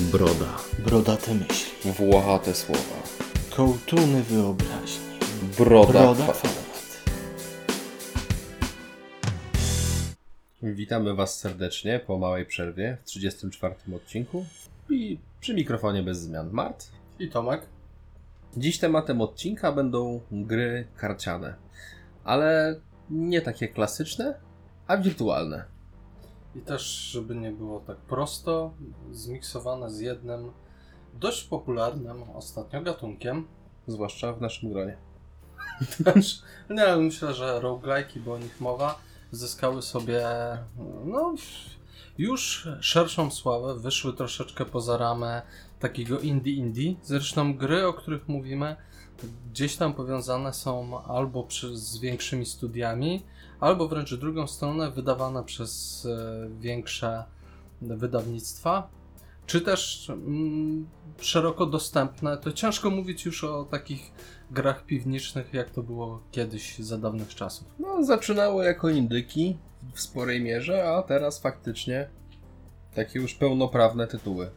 Broda. Brodate myśli. Włochate słowa. Kołtuny wyobraźni. Broda, Broda kwa- kwadraт. Witamy Was serdecznie po małej przerwie w 34 odcinku i przy mikrofonie bez zmian Mart. I Tomek? Dziś tematem odcinka będą gry karciane, ale nie takie klasyczne, a wirtualne. I też, żeby nie było tak prosto, zmiksowane z jednym dość popularnym ostatnio gatunkiem. Zwłaszcza w naszym gronie. Też, nie, ale myślę, że roguelike'i, bo o nich mowa, zyskały sobie no, już szerszą sławę, wyszły troszeczkę poza ramę takiego indie-indie. Zresztą gry, o których mówimy, gdzieś tam powiązane są albo przy, z większymi studiami, albo wręcz drugą stronę wydawane przez e, większe wydawnictwa, czy też mm, szeroko dostępne. To ciężko mówić już o takich grach piwniczych, jak to było kiedyś za dawnych czasów. No, zaczynało jako indyki w sporej mierze, a teraz faktycznie takie już pełnoprawne tytuły.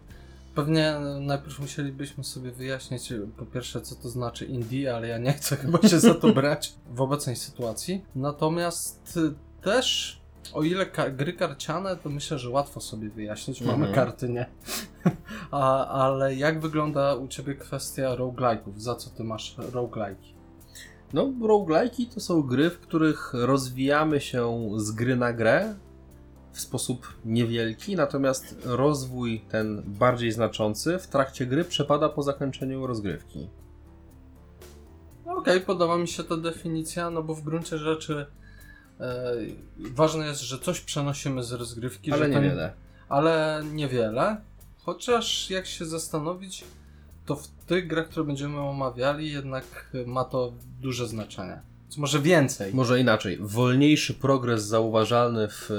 Pewnie najpierw musielibyśmy sobie wyjaśnić, po pierwsze, co to znaczy indie, ale ja nie chcę chyba się za to brać w obecnej sytuacji. Natomiast y, też, o ile ka- gry karciane, to myślę, że łatwo sobie wyjaśnić. Mamy Mhm. karty, nie? A, ale jak wygląda u Ciebie kwestia roguelike'ów? Za co Ty masz roguelike'i? No, roguelike'i to są gry, w których rozwijamy się z gry na grę w sposób niewielki, natomiast rozwój ten bardziej znaczący w trakcie gry przepada po zakończeniu rozgrywki. No Okej, podoba mi się ta definicja, no bo w gruncie rzeczy e, ważne jest, że coś przenosimy z rozgrywki, Ale niewiele. ale niewiele. Chociaż jak się zastanowić, to w tych grach, które będziemy omawiali, jednak ma to duże znaczenie. Może więcej. Może inaczej, wolniejszy progres zauważalny w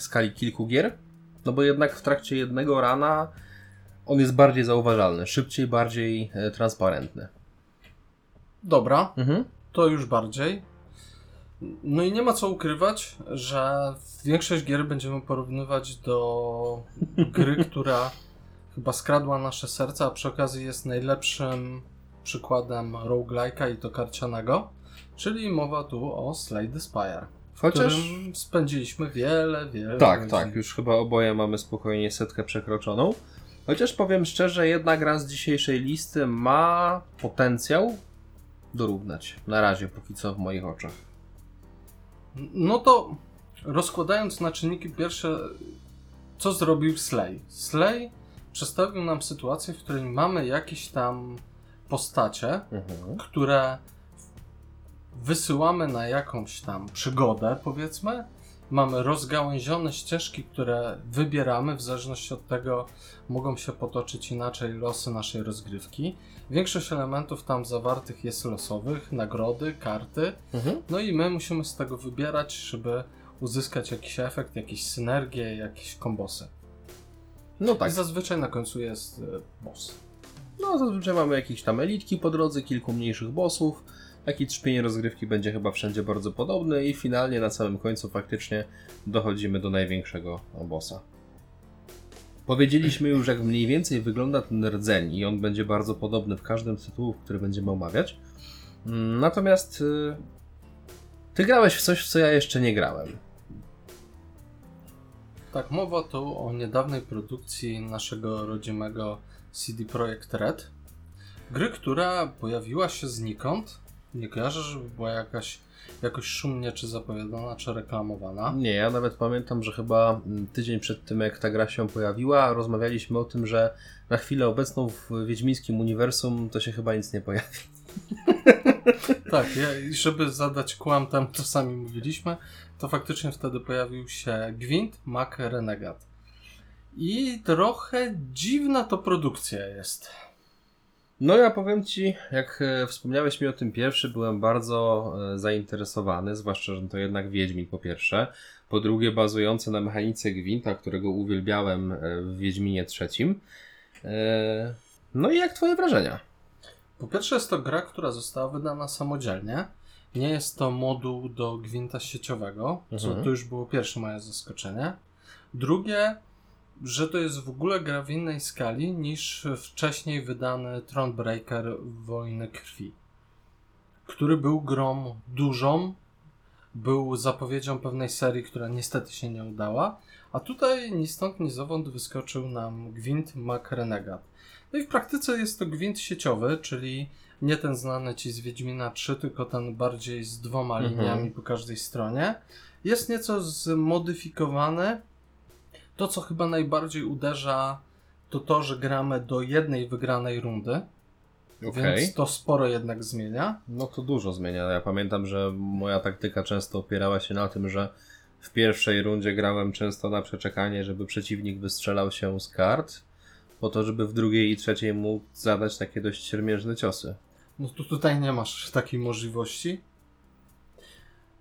e, skali kilku gier, no bo jednak w trakcie jednego rana on jest bardziej zauważalny, szybciej, bardziej e, transparentny. Dobra, Mhm. to już bardziej. No i nie ma co ukrywać, że większość gier będziemy porównywać do gry, która chyba skradła nasze serca, a przy okazji jest najlepszym przykładem roguelike'a i to karcianego. Czyli mowa tu o Slay the Spire. Chociaż... spędziliśmy wiele, wiele Tak, godzin. tak, już chyba oboje mamy spokojnie setkę przekroczoną. Chociaż powiem szczerze, jedna gra z dzisiejszej listy ma potencjał dorównać. Na razie, póki co w moich oczach. No to rozkładając na czynniki pierwsze, co zrobił Slay? Slay przedstawił nam sytuację, w której mamy jakieś tam postacie, Mhm. które wysyłamy na jakąś tam przygodę, powiedzmy. Mamy rozgałęzione ścieżki, które wybieramy, w zależności od tego mogą się potoczyć inaczej losy naszej rozgrywki. Większość elementów tam zawartych jest losowych, nagrody, karty. Mhm. No i my musimy z tego wybierać, żeby uzyskać jakiś efekt, jakieś synergie, jakieś kombosy. No tak, I zazwyczaj na końcu jest e, boss. no zazwyczaj mamy jakieś tam elitki po drodze, kilku mniejszych bossów. Taki trzpień rozgrywki będzie chyba wszędzie bardzo podobny i finalnie na samym końcu faktycznie dochodzimy do największego bossa. Powiedzieliśmy już, jak mniej więcej wygląda ten rdzeń i on będzie bardzo podobny w każdym z tytułów, który będziemy omawiać. Mm, Natomiast y, ty grałeś w coś, w co ja jeszcze nie grałem. Tak, mowa tu o niedawnej produkcji naszego rodzimego CD Projekt Red. Gry, która pojawiła się znikąd. Nie kojarzę, żeby była jakaś jakoś szumnie czy zapowiadana, czy reklamowana. Nie, ja nawet pamiętam, że chyba mm, tydzień przed tym, jak ta gra się pojawiła, rozmawialiśmy o tym, że na chwilę obecną w Wiedźmińskim uniwersum to się chyba nic nie pojawi. Tak, ja, żeby zadać kłam tam, co sami mówiliśmy, to faktycznie wtedy pojawił się Gwint, Mac, Renegat. I trochę dziwna to produkcja jest. No ja powiem Ci, jak e, wspomniałeś mi o tym pierwszy, byłem bardzo e, zainteresowany, zwłaszcza, że to jednak Wiedźmin po pierwsze, po drugie bazujący na mechanice Gwinta, którego uwielbiałem e, w Wiedźminie trzecim. No i jak Twoje wrażenia? Po pierwsze jest to gra, która została wydana samodzielnie. Nie jest to moduł do Gwinta sieciowego, co Mhm. to już było pierwsze moje zaskoczenie. Drugie, że to jest w ogóle gra w innej skali niż wcześniej wydany Thronebreaker Wojny Krwi, który był grą dużą, był zapowiedzią pewnej serii, która niestety się nie udała, a tutaj ni stąd ni zowąd wyskoczył nam Gwint Mac Renegat. No i w praktyce jest to gwint sieciowy, czyli nie ten znany ci z Wiedźmina 3, tylko ten bardziej z dwoma Mhm. liniami po każdej stronie. Jest nieco zmodyfikowany. To, co chyba najbardziej uderza, to to, że gramy do jednej wygranej rundy, Okej. więc to sporo jednak zmienia. No to dużo zmienia. Ja pamiętam, że moja taktyka często opierała się na tym, że w pierwszej rundzie grałem często na przeczekanie, żeby przeciwnik wystrzelał się z kart, po to, żeby w drugiej i trzeciej mógł zadać takie dość siermiężne ciosy. No to tutaj nie masz takiej możliwości.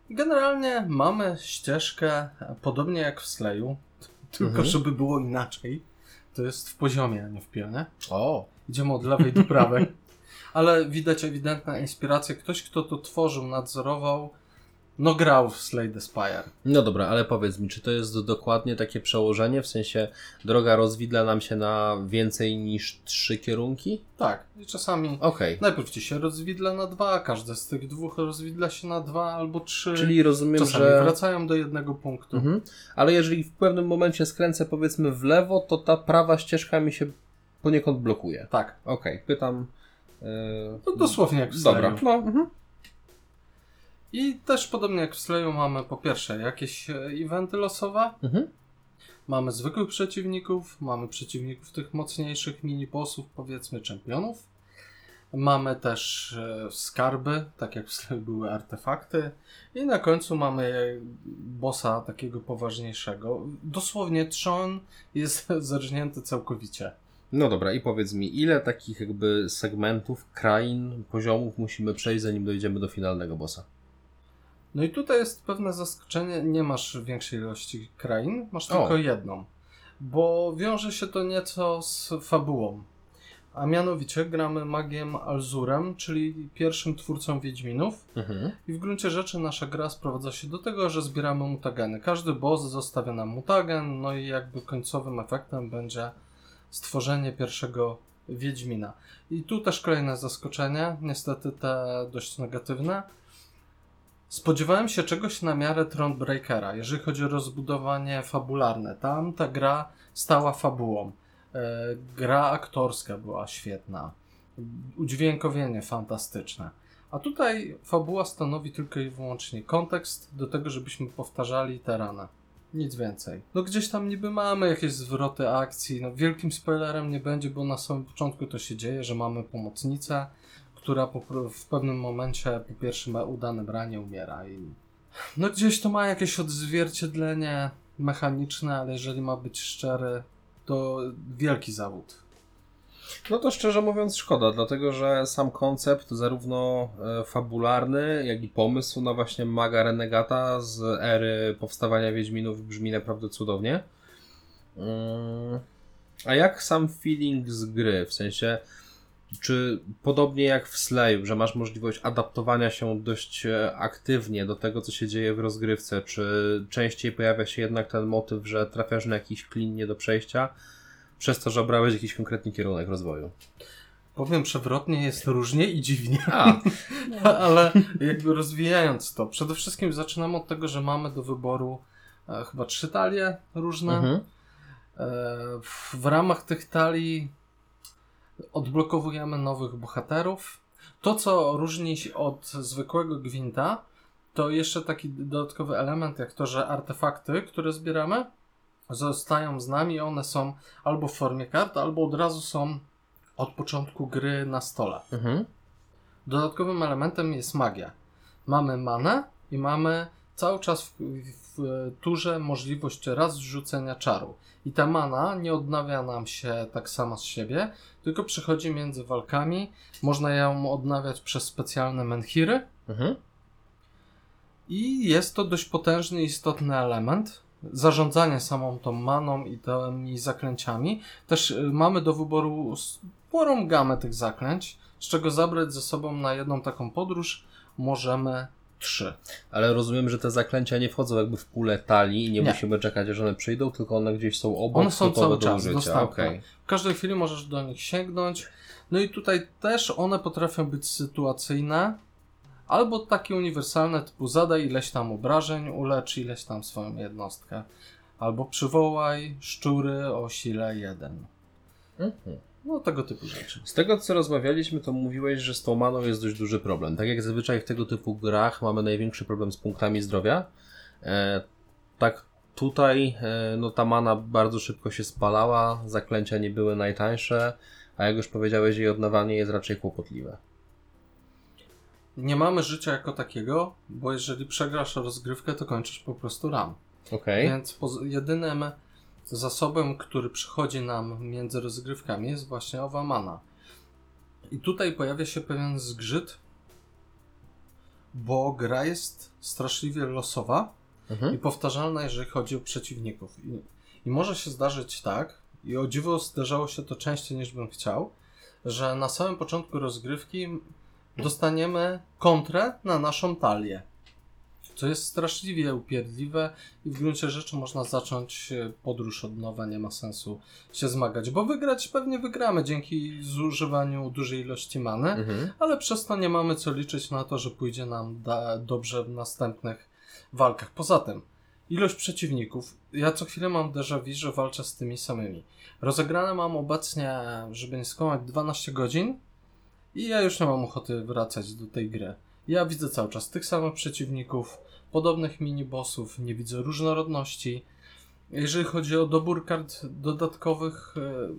Generalnie mamy ścieżkę podobnie jak w Slayu, tylko Mhm. żeby było inaczej. To jest w poziomie, a nie w pionie. O! Idziemy od lewej do prawej. Ale widać ewidentna inspiracja. Ktoś, kto to tworzył, nadzorował, no grał w Slay the Spire. No dobra, ale powiedz mi, czy to jest dokładnie takie przełożenie, w sensie droga rozwidla nam się na więcej niż trzy kierunki? Tak, i czasami Okej. najpierw ci się rozwidla na dwa, każde z tych dwóch rozwidla się na dwa albo trzy. Czyli rozumiem, czasami że... wracają do jednego punktu. Mhm. Ale jeżeli w pewnym momencie skręcę powiedzmy w lewo, to ta prawa ścieżka mi się poniekąd blokuje. Tak, Okej, pytam. Yy... to dosłownie jak w Dobra. No, mhm. I też podobnie jak w Slayu mamy po pierwsze jakieś e, eventy losowe, Mhm. mamy zwykłych przeciwników, mamy przeciwników tych mocniejszych mini-bossów, powiedzmy czempionów. Mamy też e, skarby, tak jak w Slayu były artefakty. I na końcu mamy e, bossa takiego poważniejszego. Dosłownie trzon jest zerżnięty całkowicie. No dobra, i powiedz mi, ile takich jakby segmentów, krain, poziomów musimy przejść, zanim dojdziemy do finalnego bossa? No i tutaj jest pewne zaskoczenie. Nie masz większej ilości krain, masz O. tylko jedną. Bo wiąże się to nieco z fabułą. A mianowicie gramy magiem Alzurem, czyli pierwszym twórcą Wiedźminów. Mhm. I w gruncie rzeczy nasza gra sprowadza się do tego, że zbieramy mutageny. Każdy boss zostawia nam mutagen, no i jakby końcowym efektem będzie stworzenie pierwszego Wiedźmina. I tu też kolejne zaskoczenie, niestety te dość negatywne. Spodziewałem się czegoś na miarę Thronebreakera, jeżeli chodzi o rozbudowanie fabularne. Tam ta gra stała fabułą. E, gra aktorska była świetna. Udźwiękowienie fantastyczne. A tutaj fabuła stanowi tylko i wyłącznie kontekst do tego, żebyśmy powtarzali te rany. Nic więcej. No gdzieś tam niby mamy jakieś zwroty akcji. No wielkim spoilerem nie będzie, bo na samym początku to się dzieje, że mamy pomocnicę, która po, w pewnym momencie po pierwszym udanym ranie umiera. I... No gdzieś to ma jakieś odzwierciedlenie mechaniczne, ale jeżeli ma być szczery, to wielki zawód. No to szczerze mówiąc szkoda, dlatego że sam koncept zarówno e, fabularny, jak i pomysł na właśnie maga renegata z ery powstawania Wiedźminów brzmi naprawdę cudownie. Mm, A jak sam feeling z gry? W sensie, czy podobnie jak w Slayu, że masz możliwość adaptowania się dość e, aktywnie do tego, co się dzieje w rozgrywce, czy częściej pojawia się jednak ten motyw, że trafiasz na jakiś klin nie do przejścia, przez to, że obrałeś jakiś konkretny kierunek rozwoju? Powiem przewrotnie, jest różnie i dziwnie. A, Ale jakby rozwijając to, przede wszystkim zaczynamy od tego, że mamy do wyboru e, chyba trzy talie różne. mhm. E, w, w ramach tych talii odblokowujemy nowych bohaterów. To, co różni się od zwykłego gwinta, to jeszcze taki dodatkowy element, jak to, że artefakty, które zbieramy, zostają z nami. One są albo w formie kart, albo od razu są od początku gry na stole. Mhm. Dodatkowym elementem jest magia. Mamy manę i mamy cały czas w, w turze możliwość raz rzucenia czaru. I ta mana nie odnawia nam się tak sama z siebie, tylko przychodzi między walkami. Można ją odnawiać przez specjalne menhiry Mhm. i jest to dość potężny istotny element. Zarządzanie samą tą maną i tymi zaklęciami. Też y, mamy do wyboru sporą gamę tych zaklęć, z czego zabrać ze sobą na jedną taką podróż możemy trzy. Ale rozumiem, że te zaklęcia nie wchodzą jakby w pulę talii i nie, Nie. musimy czekać, aż one przyjdą, tylko one gdzieś są obok, One są cały do czas użycia. dostępne. Okej. W każdej chwili możesz do nich sięgnąć. No i tutaj też one potrafią być sytuacyjne, albo takie uniwersalne, typu zadaj ileś tam obrażeń, ulecz ileś tam swoją jednostkę. Albo przywołaj szczury o sile 1. Mhm. No tego typu rzeczy. Z tego co rozmawialiśmy, to mówiłeś, że z tą maną jest dość duży problem. Tak jak zazwyczaj w tego typu grach mamy największy problem z punktami zdrowia. E, tak tutaj e, no ta mana bardzo szybko się spalała, zaklęcia nie były najtańsze, a jak już powiedziałeś, jej odnawanie jest raczej kłopotliwe. Nie mamy życia jako takiego, bo jeżeli przegrasz rozgrywkę, to kończysz po prostu ram. Okej. Więc jedynym zasobem, który przychodzi nam między rozgrywkami jest właśnie owa mana. I tutaj pojawia się pewien zgrzyt, bo gra jest straszliwie losowa i Mhm. powtarzalna, jeżeli chodzi o przeciwników. I, I może się zdarzyć tak, i o dziwo zdarzało się to częściej niż bym chciał, że na samym początku rozgrywki dostaniemy kontrę na naszą talię. Co jest straszliwie upierdliwe i w gruncie rzeczy można zacząć e, podróż od nowa, nie ma sensu się zmagać, bo wygrać pewnie wygramy dzięki zużywaniu dużej ilości many, Mhm. ale przez to nie mamy co liczyć na to, że pójdzie nam dobrze w następnych walkach. Poza tym, ilość przeciwników. Ja co chwilę mam déjà vu, że walczę z tymi samymi. Rozegrane mam obecnie, żeby nie skłamać, 12 godzin i ja już nie mam ochoty wracać do tej gry. Ja widzę cały czas tych samych przeciwników, podobnych minibossów, nie widzę różnorodności. Jeżeli chodzi o dobór kart dodatkowych, e,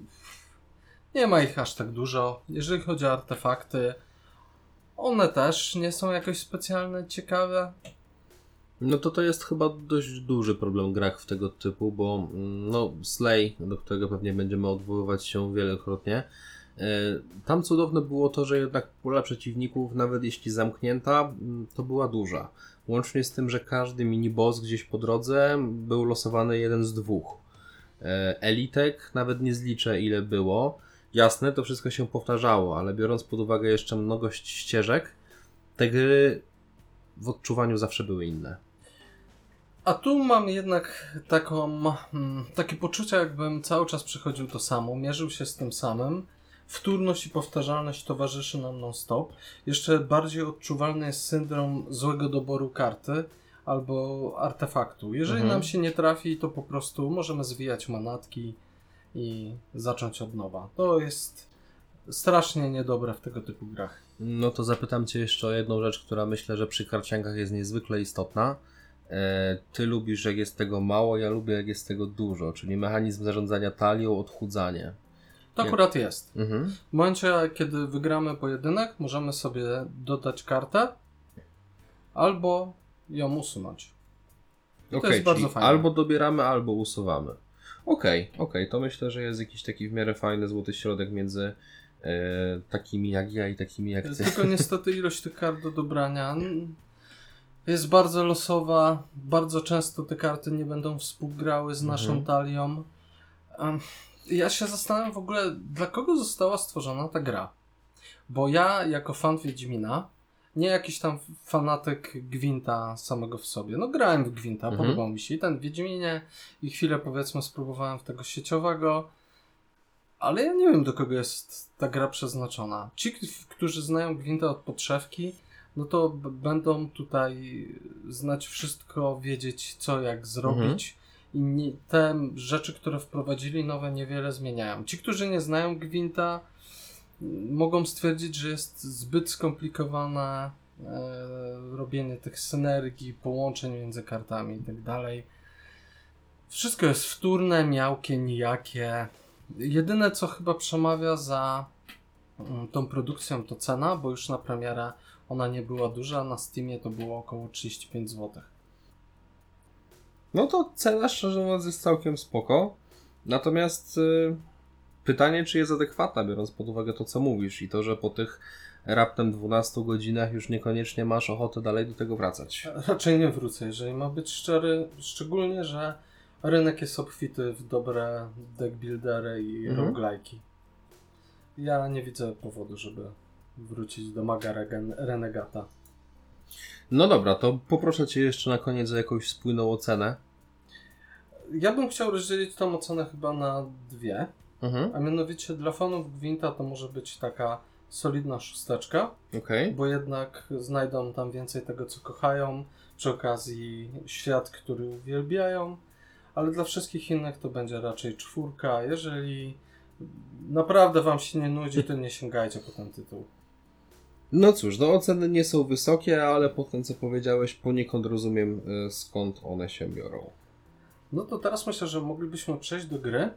nie ma ich aż tak dużo. Jeżeli chodzi o artefakty, one też nie są jakoś specjalnie ciekawe. No to to jest chyba dość duży problem grach w tego typu, bo no Slay, do którego pewnie będziemy odwoływać się wielokrotnie, e, tam cudowne było to, że jednak pula przeciwników, nawet jeśli zamknięta, to była duża. Łącznie z tym, że każdy miniboss gdzieś po drodze był losowany jeden z dwóch. E, Elitek nawet nie zliczę ile było. Jasne, to wszystko się powtarzało, ale biorąc pod uwagę jeszcze mnogość ścieżek, te gry w odczuwaniu zawsze były inne. A tu mam jednak taką, mm, takie poczucie, jakbym cały czas przychodził to samo, mierzył się z tym samym. Wtórność i powtarzalność towarzyszy nam non-stop. Jeszcze bardziej odczuwalny jest syndrom złego doboru karty albo artefaktu. Jeżeli Mhm. nam się nie trafi, to po prostu możemy zwijać manatki i zacząć od nowa. To jest strasznie niedobre w tego typu grach. No to zapytam Cię jeszcze o jedną rzecz, która myślę, że przy karciankach jest niezwykle istotna. E, Ty lubisz, jak jest tego mało, ja lubię, jak jest tego dużo, czyli mechanizm zarządzania talią, odchudzanie. To akurat jest. Mhm. W momencie, kiedy wygramy pojedynek, możemy sobie dodać kartę albo ją usunąć. I to Okej, jest bardzo fajne. albo dobieramy, albo usuwamy. Okej, okej, to myślę, że jest jakiś taki w miarę fajny złoty środek między e, takimi jak ja i takimi jak Ty. Tylko niestety ilość tych kart do dobrania jest bardzo losowa. Bardzo często te karty nie będą współgrały z naszą Mhm. talią. Em, Ja się zastanawiam w ogóle, dla kogo została stworzona ta gra. Bo ja, jako fan Wiedźmina, nie jakiś tam fanatyk Gwinta samego w sobie. No grałem w Gwinta, Mhm. podobał mi się i ten Wiedźminie i chwilę powiedzmy spróbowałem w tego sieciowego. Ale ja nie wiem, do kogo jest ta gra przeznaczona. Ci, którzy znają Gwinta od podszewki, no to będą tutaj znać wszystko, wiedzieć co, jak zrobić. I nie, te rzeczy, które wprowadzili nowe, niewiele zmieniają. Ci, którzy nie znają Gwinta, mogą stwierdzić, że jest zbyt skomplikowane e, robienie tych synergii, połączeń między kartami i tak dalej. Wszystko jest wtórne, miałkie, nijakie. Jedyne, co chyba przemawia za mm, tą produkcją, to cena, bo już na premierę ona nie była duża, na Steamie to było około 35 zł. No to cena, szczerze mówiąc, jest całkiem spoko. Natomiast y, pytanie, czy jest adekwatna, biorąc pod uwagę to, co mówisz i to, że po tych raptem 12 godzinach już niekoniecznie masz ochotę dalej do tego wracać. Raczej nie wrócę, jeżeli ma być szczery, szczególnie, że rynek jest obfity w dobre deckbuildery i Mhm. roguelike'i. Ja nie widzę powodu, żeby wrócić do Maga Renegata. No dobra, to poproszę Cię jeszcze na koniec o jakąś spójną ocenę. Ja bym chciał rozdzielić tą ocenę chyba na dwie. Mhm. A mianowicie dla fanów Gwinta to może być taka solidna szósteczka, Okej. bo jednak znajdą tam więcej tego, co kochają, przy okazji świat, który uwielbiają, ale dla wszystkich innych to będzie raczej czwórka. Jeżeli naprawdę Wam się nie nudzi, to nie sięgajcie po ten tytuł. No cóż, no oceny nie są wysokie, ale po tym co powiedziałeś poniekąd rozumiem y, skąd one się biorą. No to teraz myślę, że moglibyśmy przejść do gry,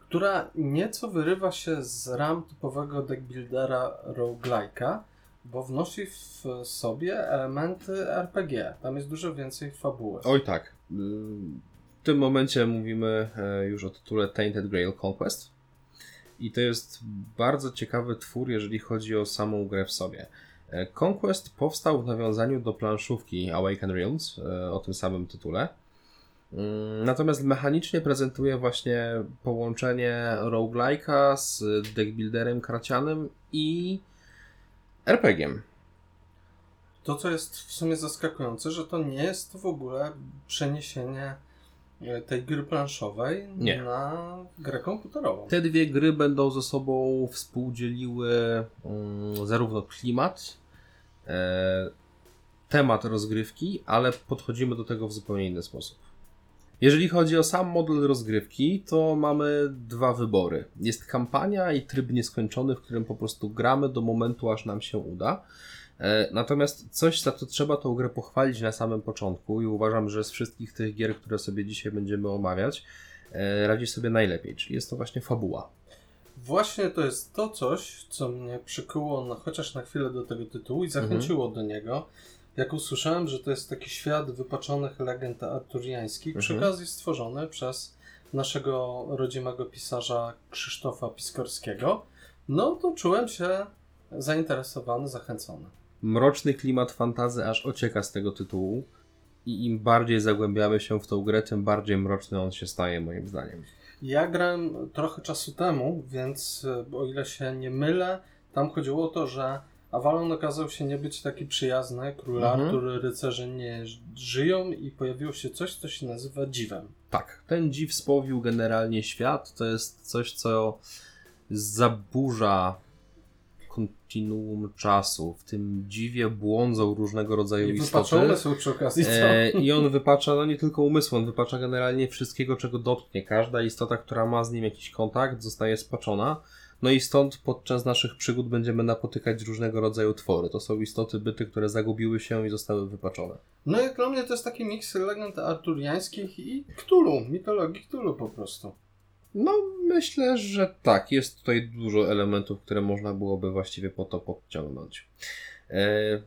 która nieco wyrywa się z ram typowego deckbuildera roguelike'a, bo wnosi w sobie elementy RPG. Tam jest dużo więcej fabuły. Oj tak. W tym momencie mówimy e, już o tytule Tainted Grail Conquest. I to jest bardzo ciekawy twór, jeżeli chodzi o samą grę w sobie. E, Conquest powstał w nawiązaniu do planszówki Awaken Realms e, o tym samym tytule. Mm, Natomiast mechanicznie prezentuje właśnie połączenie roguelike'a z deckbuilderem kracianym i RPG-iem. To, co jest w sumie zaskakujące, że to nie jest w ogóle przeniesienie tej gry planszowej Nie. na grę komputerową. Te dwie gry będą ze sobą współdzieliły mm, zarówno klimat, e, temat rozgrywki, ale podchodzimy do tego w zupełnie inny sposób. Jeżeli chodzi o sam model rozgrywki, to mamy dwa wybory. Jest kampania i tryb nieskończony, w którym po prostu gramy do momentu, aż nam się uda. E, Natomiast coś, za to trzeba tą grę pochwalić na samym początku i uważam, że z wszystkich tych gier, które sobie dzisiaj będziemy omawiać, e, radzi sobie najlepiej, czyli jest to właśnie fabuła. Właśnie to jest to coś, co mnie przykuło na, chociaż na chwilę do tego tytułu i zachęciło do niego. Jak usłyszałem, że to jest taki świat wypaczonych legend arturiańskich, przy Mhm. okazji stworzony przez naszego rodzimego pisarza Krzysztofa Piskorskiego, no to czułem się zainteresowany, zachęcony. Mroczny klimat fantazy aż ocieka z tego tytułu i im bardziej zagłębiamy się w tą grę, tym bardziej mroczny on się staje moim zdaniem. Ja grałem trochę czasu temu, więc e, o ile się nie mylę, tam chodziło o to, że Avalon okazał się nie być taki przyjazny, król Mhm. Artur, rycerze nie żyją i pojawiło się coś, co się nazywa dziwem. Tak, ten dziw spowił generalnie świat, to jest coś, co zaburza kontinuum czasu. W tym dziwie błądzą różnego rodzaju I istoty. są przy okazji, co? E, I on wypacza, no nie tylko umysł, on wypacza generalnie wszystkiego, czego dotknie. Każda istota, która ma z nim jakiś kontakt, zostaje spaczona. No i stąd podczas naszych przygód będziemy napotykać różnego rodzaju twory. To są istoty, byty, które zagubiły się i zostały wypaczone. No i dla mnie to jest taki miks legend arturiańskich i Cthulhu, mitologii Cthulhu po prostu. No, myślę, że tak. Jest tutaj dużo elementów, które można byłoby właściwie po to podciągnąć. E,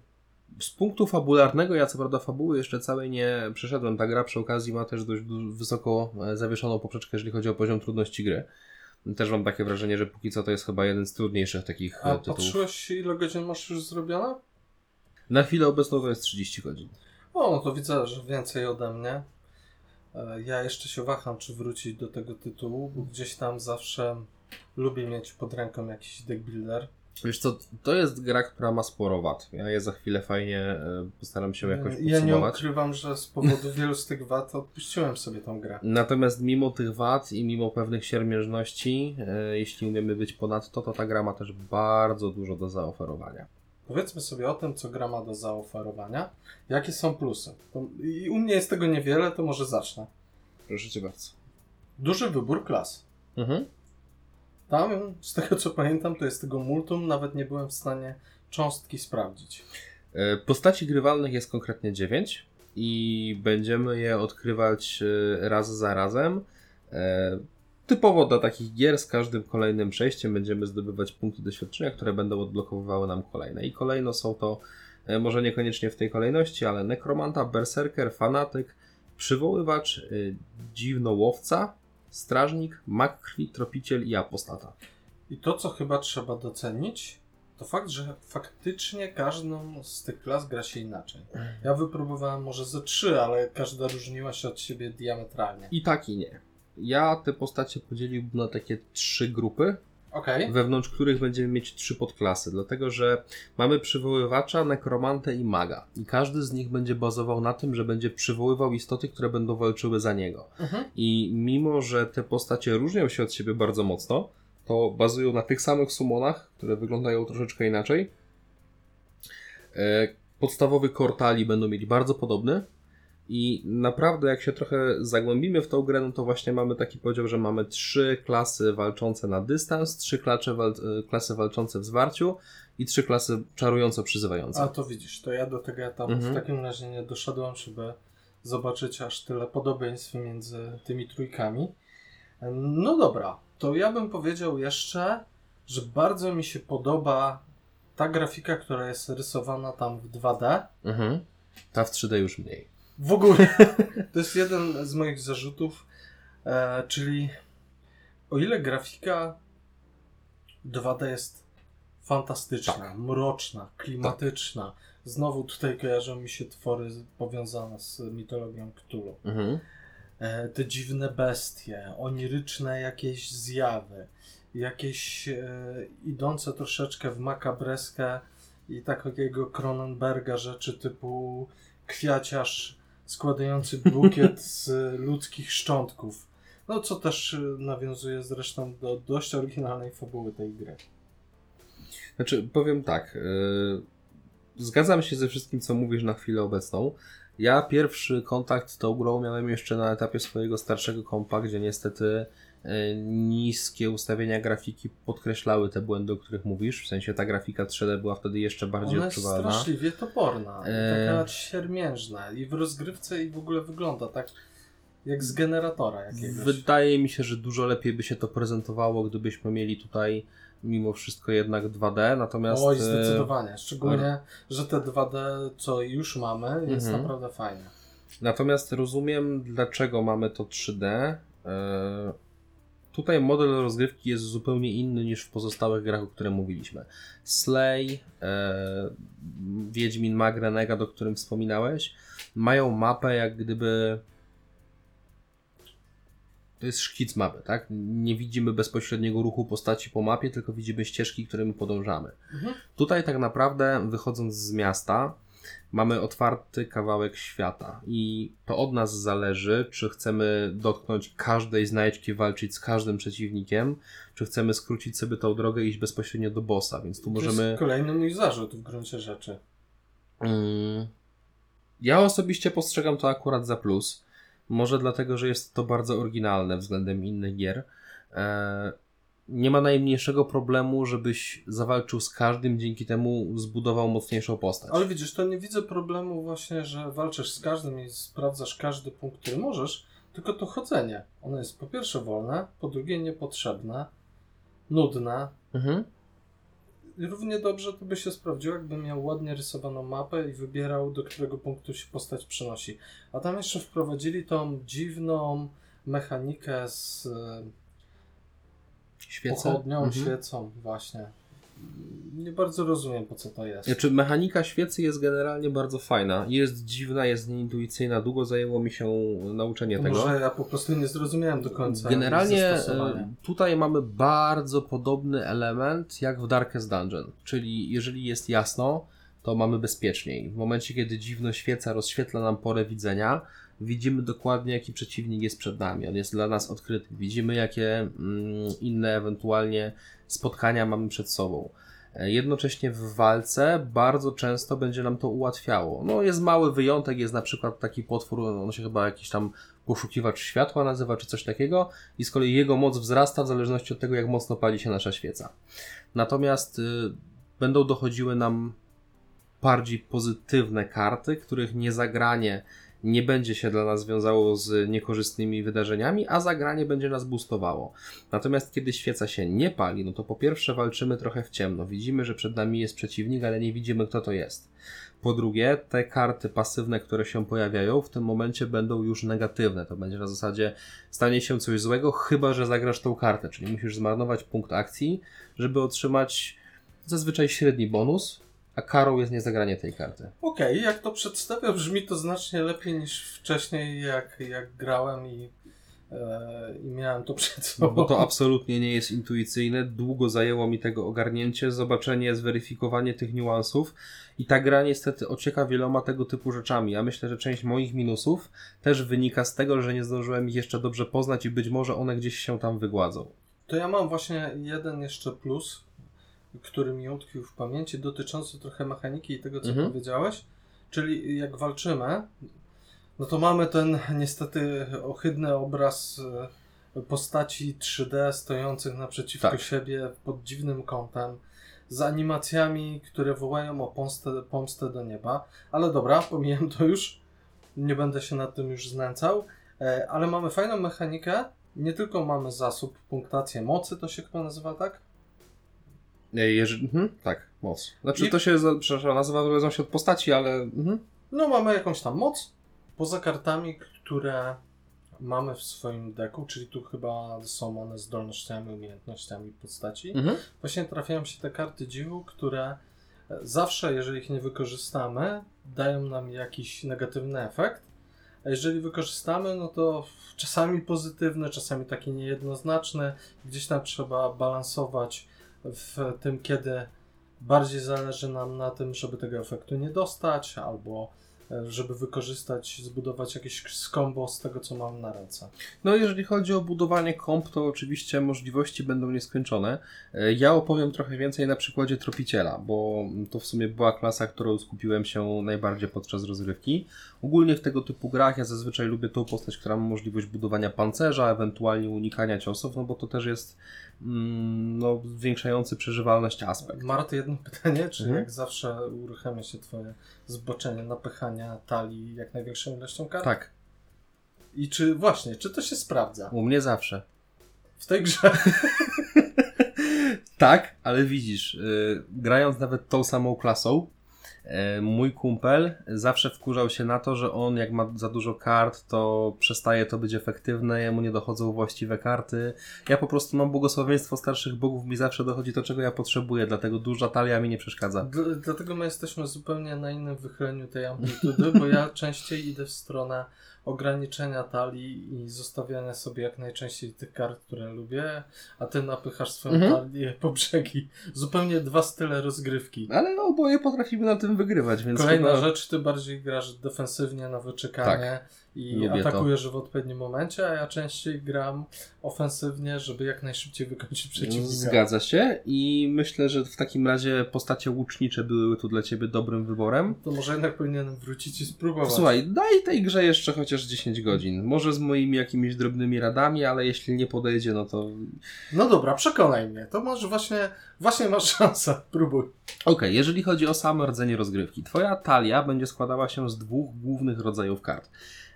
z punktu fabularnego, ja co prawda fabuły jeszcze całej nie przeszedłem. Ta gra przy okazji ma też dość wysoko e, zawieszoną poprzeczkę, jeżeli chodzi o poziom trudności gry. Też mam takie wrażenie, że póki co to jest chyba jeden z trudniejszych takich A e, tytułów. patrzyłeś ile godzin masz już zrobione? Na chwilę obecną to jest 30 godzin. O, no to widzę, że więcej ode mnie. E, Ja jeszcze się waham, czy wrócić do tego tytułu, bo gdzieś tam zawsze lubię mieć pod ręką jakiś deck builder. Wiesz co, to jest gra, która ma sporo wad. Ja je za chwilę fajnie e, postaram się jakoś Ja nie podsumować. ukrywam, że z powodu wielu z tych wad odpuściłem sobie tą grę. Natomiast mimo tych wad i mimo pewnych siermiężności, e, jeśli umiemy być ponadto, to ta gra ma też bardzo dużo do zaoferowania. Powiedzmy sobie o tym, co gra ma do zaoferowania. Jakie są plusy? To, I u mnie jest tego niewiele, to może zacznę. Proszę Cię bardzo. Duży wybór klas. Mhm. Tam, z tego co pamiętam, to jest tego multum, nawet nie byłem w stanie cząstki sprawdzić. E, Postaci grywalnych jest konkretnie 9 i będziemy je odkrywać e, raz za razem. Typowo dla takich gier z każdym kolejnym przejściem będziemy zdobywać punkty doświadczenia, które będą odblokowywały nam kolejne. I kolejno są to, e, może niekoniecznie w tej kolejności, ale nekromanta, berserker, fanatyk, przywoływacz, e, dziwnołowca, strażnik, mag krwi, tropiciel i apostata. I to, co chyba trzeba docenić, to fakt, że faktycznie każdą z tych klas gra się inaczej. Ja wypróbowałem może ze trzy, ale każda różniła się od siebie diametralnie. I tak i nie. Ja te postacie podzieliłbym na takie trzy grupy. Okej. wewnątrz których będziemy mieć trzy podklasy, dlatego że mamy przywoływacza, nekromantę i maga. I każdy z nich będzie bazował na tym, że będzie przywoływał istoty, które będą walczyły za niego. Mhm. I mimo, że te postacie różnią się od siebie bardzo mocno, to bazują na tych samych summonach, które wyglądają troszeczkę inaczej. E, Podstawowy kortali będą mieli bardzo podobny. I naprawdę, jak się trochę zagłębimy w tą grę, no to właśnie mamy taki podział, że mamy trzy klasy walczące na dystans, trzy klasy, wal e, klasy walczące w zwarciu i trzy klasy czarująco przyzywające. A to widzisz, to ja do tego etapu Mhm. w takim razie nie doszedłem, żeby zobaczyć aż tyle podobieństw między tymi trójkami. No dobra, to ja bym powiedział jeszcze, że bardzo mi się podoba ta grafika, która jest rysowana tam w 2D. Mhm. Ta w 3D już mniej. W ogóle to jest jeden z moich zarzutów, e, czyli o ile grafika 2D jest fantastyczna, Tak. mroczna, klimatyczna. Znowu tutaj kojarzą mi się twory powiązane z mitologią Cthulhu. Mhm. E, te dziwne bestie, oniryczne jakieś zjawy, jakieś e, idące troszeczkę w makabreskę i takiego Cronenberga rzeczy typu kwiaciarz składający bukiet z ludzkich szczątków. No co też e, nawiązuje zresztą do dość oryginalnej fabuły tej gry. Znaczy, powiem tak. Yy, zgadzam się ze wszystkim, co mówisz na chwilę obecną. Ja pierwszy kontakt z tą grą miałem jeszcze na etapie swojego starszego kompa, gdzie niestety niskie ustawienia grafiki podkreślały te błędy, o których mówisz. W sensie ta grafika 3D była wtedy jeszcze bardziej Ona jest odczuwalna. straszliwie toporna, E. taka siermiężna i w rozgrywce i w ogóle wygląda tak jak z generatora jakiegoś. Wydaje mi się, że dużo lepiej by się to prezentowało, gdybyśmy mieli tutaj mimo wszystko jednak 2D, natomiast... Oj, e, zdecydowanie. Szczególnie, że te 2D, co już mamy, jest Mhm. naprawdę fajne. Natomiast rozumiem, dlaczego mamy to 3D. Tutaj model rozgrywki jest zupełnie inny niż w pozostałych grach, o których mówiliśmy. Slay, e, Wiedźmin Mag Renegade, o którym wspominałeś, mają mapę jak gdyby... To jest szkic mapy, tak? Nie widzimy bezpośredniego ruchu postaci po mapie, tylko widzimy ścieżki, którymi podążamy. Mhm. Tutaj tak naprawdę, wychodząc z miasta, mamy otwarty kawałek świata i to od nas zależy, czy chcemy dotknąć każdej znajdźki, walczyć z każdym przeciwnikiem, czy chcemy skrócić sobie tą drogę i iść bezpośrednio do bossa, więc tu To możemy... jest kolejny mój zarzut w gruncie rzeczy. Mm, Ja osobiście postrzegam to akurat za plus. Może dlatego, że jest to bardzo oryginalne względem innych gier. E, Nie ma najmniejszego problemu, żebyś zawalczył z każdym, dzięki temu zbudował mocniejszą postać. Ale widzisz, to nie widzę problemu właśnie, że walczysz z każdym i sprawdzasz każdy punkt, który możesz, tylko to chodzenie. Ono jest po pierwsze wolne, po drugie niepotrzebne, nudne. Mhm. Równie dobrze to by się sprawdziło, jakby miał ładnie rysowaną mapę i wybierał, do którego punktu się postać przenosi. A tam jeszcze wprowadzili tą dziwną mechanikę z Świecę. pochodnią, Mhm. świecą, właśnie. Nie bardzo rozumiem, po co to jest. Znaczy, mechanika świecy jest generalnie bardzo fajna. Jest dziwna, jest nieintuicyjna. Długo zajęło mi się nauczenie To tego. Może ja po prostu nie zrozumiałem do końca. Generalnie e, tutaj mamy bardzo podobny element jak w Darkest Dungeon, czyli jeżeli jest jasno, to mamy bezpieczniej. W momencie, kiedy dziwno świeca rozświetla nam porę widzenia, widzimy dokładnie, jaki przeciwnik jest przed nami. On jest dla nas odkryty. Widzimy, jakie mm, inne ewentualnie spotkania mamy przed sobą. E, Jednocześnie w walce bardzo często będzie nam to ułatwiało. No, jest mały wyjątek, jest na przykład taki potwór, on się chyba jakiś tam poszukiwacz światła nazywa, czy coś takiego, i z kolei jego moc wzrasta w zależności od tego, jak mocno pali się nasza świeca. Natomiast y, będą dochodziły nam bardziej pozytywne karty, których niezagranie nie będzie się dla nas wiązało z niekorzystnymi wydarzeniami, a zagranie będzie nas boostowało. Natomiast kiedy świeca się nie pali, no to po pierwsze walczymy trochę w ciemno. Widzimy, że przed nami jest przeciwnik, ale nie widzimy, kto to jest. Po drugie, te karty pasywne, które się pojawiają, w tym momencie będą już negatywne. To będzie na zasadzie stanie się coś złego, chyba że zagrasz tą kartę, czyli musisz zmarnować punkt akcji, żeby otrzymać zazwyczaj średni bonus, a karą jest niezagranie tej karty. Okej, jak to przedstawia, brzmi to znacznie lepiej niż wcześniej, jak, jak grałem i e, i miałem to przed No sobą. bo to absolutnie nie jest intuicyjne. Długo zajęło mi tego ogarnięcie, zobaczenie, zweryfikowanie tych niuansów. I ta gra niestety ocieka wieloma tego typu rzeczami. Ja myślę, że część moich minusów też wynika z tego, że nie zdążyłem ich jeszcze dobrze poznać i być może one gdzieś się tam wygładzą. To ja mam właśnie jeden jeszcze plus, który mi utkwił w pamięci, dotyczący trochę mechaniki i tego, co Mhm. powiedziałeś. Czyli jak walczymy, no to mamy ten niestety ohydny obraz e, postaci 3D stojących naprzeciwko Tak. siebie pod dziwnym kątem, z animacjami, które wołają o pomstę, pomstę do nieba. Ale dobra, pomijam to już. Nie będę się nad tym już znęcał. E, Ale mamy fajną mechanikę. Nie tylko mamy zasób, punktację mocy, to się chyba nazywa tak? Jeżeli... Mhm, tak, moc. Znaczy I- to się, za- przepraszam, nazywa zależności od postaci, ale... Mhm. No, mamy jakąś tam moc. Poza kartami, które mamy w swoim deku, czyli tu chyba są one zdolnościami, umiejętnościami postaci. Mhm. Właśnie trafiają się te karty dziwu, które e, zawsze, jeżeli ich nie wykorzystamy, dają nam jakiś negatywny efekt. A jeżeli wykorzystamy, no to czasami pozytywny, czasami taki niejednoznaczny. Gdzieś tam trzeba balansować w tym, kiedy bardziej zależy nam na tym, żeby tego efektu nie dostać, albo e, żeby wykorzystać, zbudować jakieś skombo z tego, co mam na ręce. No jeżeli chodzi o budowanie komp, to oczywiście możliwości będą nieskończone. E, Ja opowiem trochę więcej na przykładzie Tropiciela, bo to w sumie była klasa, którą skupiłem się najbardziej podczas rozgrywki. Ogólnie w tego typu grach ja zazwyczaj lubię tą postać, która ma możliwość budowania pancerza, ewentualnie unikania ciosów, no bo to też jest mm, no, zwiększający przeżywalność aspekt. Marty, jedno pytanie, czy Mhm. jak zawsze uruchamia się twoje zboczenie napychania talii jak największą ilością kart? Tak, I czy właśnie, czy to się sprawdza u mnie zawsze. w tej grze? Tak, ale widzisz, y, grając nawet tą samą klasą, mój kumpel zawsze wkurzał się na to, że on jak ma za dużo kart, to przestaje to być efektywne, jemu nie dochodzą właściwe karty. Ja po prostu mam błogosławieństwo starszych bogów, mi zawsze dochodzi to, czego ja potrzebuję, dlatego duża talia mi nie przeszkadza. Dl- Dlatego my jesteśmy zupełnie na innym wychyleniu tej amplitudy, bo ja częściej idę w stronę ograniczenia talii i zostawiania sobie jak najczęściej tych kart, które lubię, a ty napychasz swoją Mhm. talię po brzegi. Zupełnie dwa style rozgrywki. Ale no, oboje potrafimy na tym wygrywać, więc Kolejna chyba... rzecz, ty bardziej grasz defensywnie na wyczekanie i. Lubię to. atakujesz w odpowiednim momencie, a ja częściej gram ofensywnie, żeby jak najszybciej wykończyć przeciwnika. Zgadza się i myślę, że w takim razie postacie łucznicze były tu dla Ciebie dobrym wyborem. To może jednak powinienem wrócić i spróbować. Słuchaj, daj tej grze jeszcze chociaż 10 godzin. Może z moimi jakimiś drobnymi radami, ale jeśli nie podejdzie, no to. No dobra, przekonaj mnie. To może właśnie, właśnie masz szansę. Próbuj. Okej, jeżeli chodzi o samo rdzenie rozgrywki, Twoja talia będzie składała się z dwóch głównych rodzajów kart.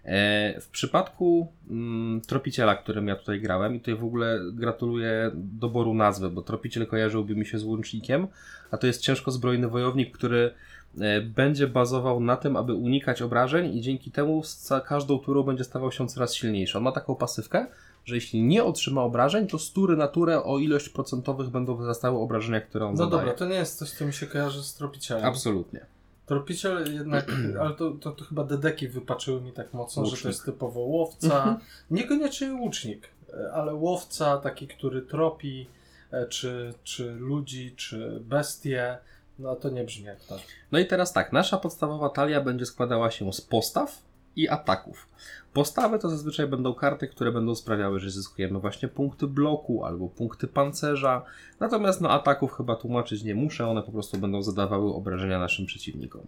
E, w przypadku mm, Tropiciela, którym ja tutaj grałem, i tutaj w ogóle gratuluję doboru nazwy, bo Tropiciel kojarzyłby mi się z łącznikiem, a to jest ciężko zbrojny wojownik, który e, będzie bazował na tym, aby unikać obrażeń i dzięki temu z każdą turą będzie stawał się coraz silniejszy. On ma taką pasywkę, że jeśli nie otrzyma obrażeń, to z tury na turę o ilość procentowych będą wzrastały obrażenia, które on No zadaje. dobra, to nie jest coś, co mi się kojarzy z tropicielem. Absolutnie. Tropiciel jednak, ale to, to, to chyba dedeki wypaczyły mi tak mocno, że Łucznik. to jest typowo łowca. Mhm. Niekoniecznie łucznik, e, ale łowca, taki, który tropi, e, czy, czy ludzi, czy bestie. No to nie brzmi jak to. No i teraz tak, nasza podstawowa talia będzie składała się z postaw i ataków. Postawy to zazwyczaj będą karty, które będą sprawiały, że zyskujemy właśnie punkty bloku albo punkty pancerza. Natomiast no ataków chyba tłumaczyć nie muszę, one po prostu będą zadawały obrażenia naszym przeciwnikom.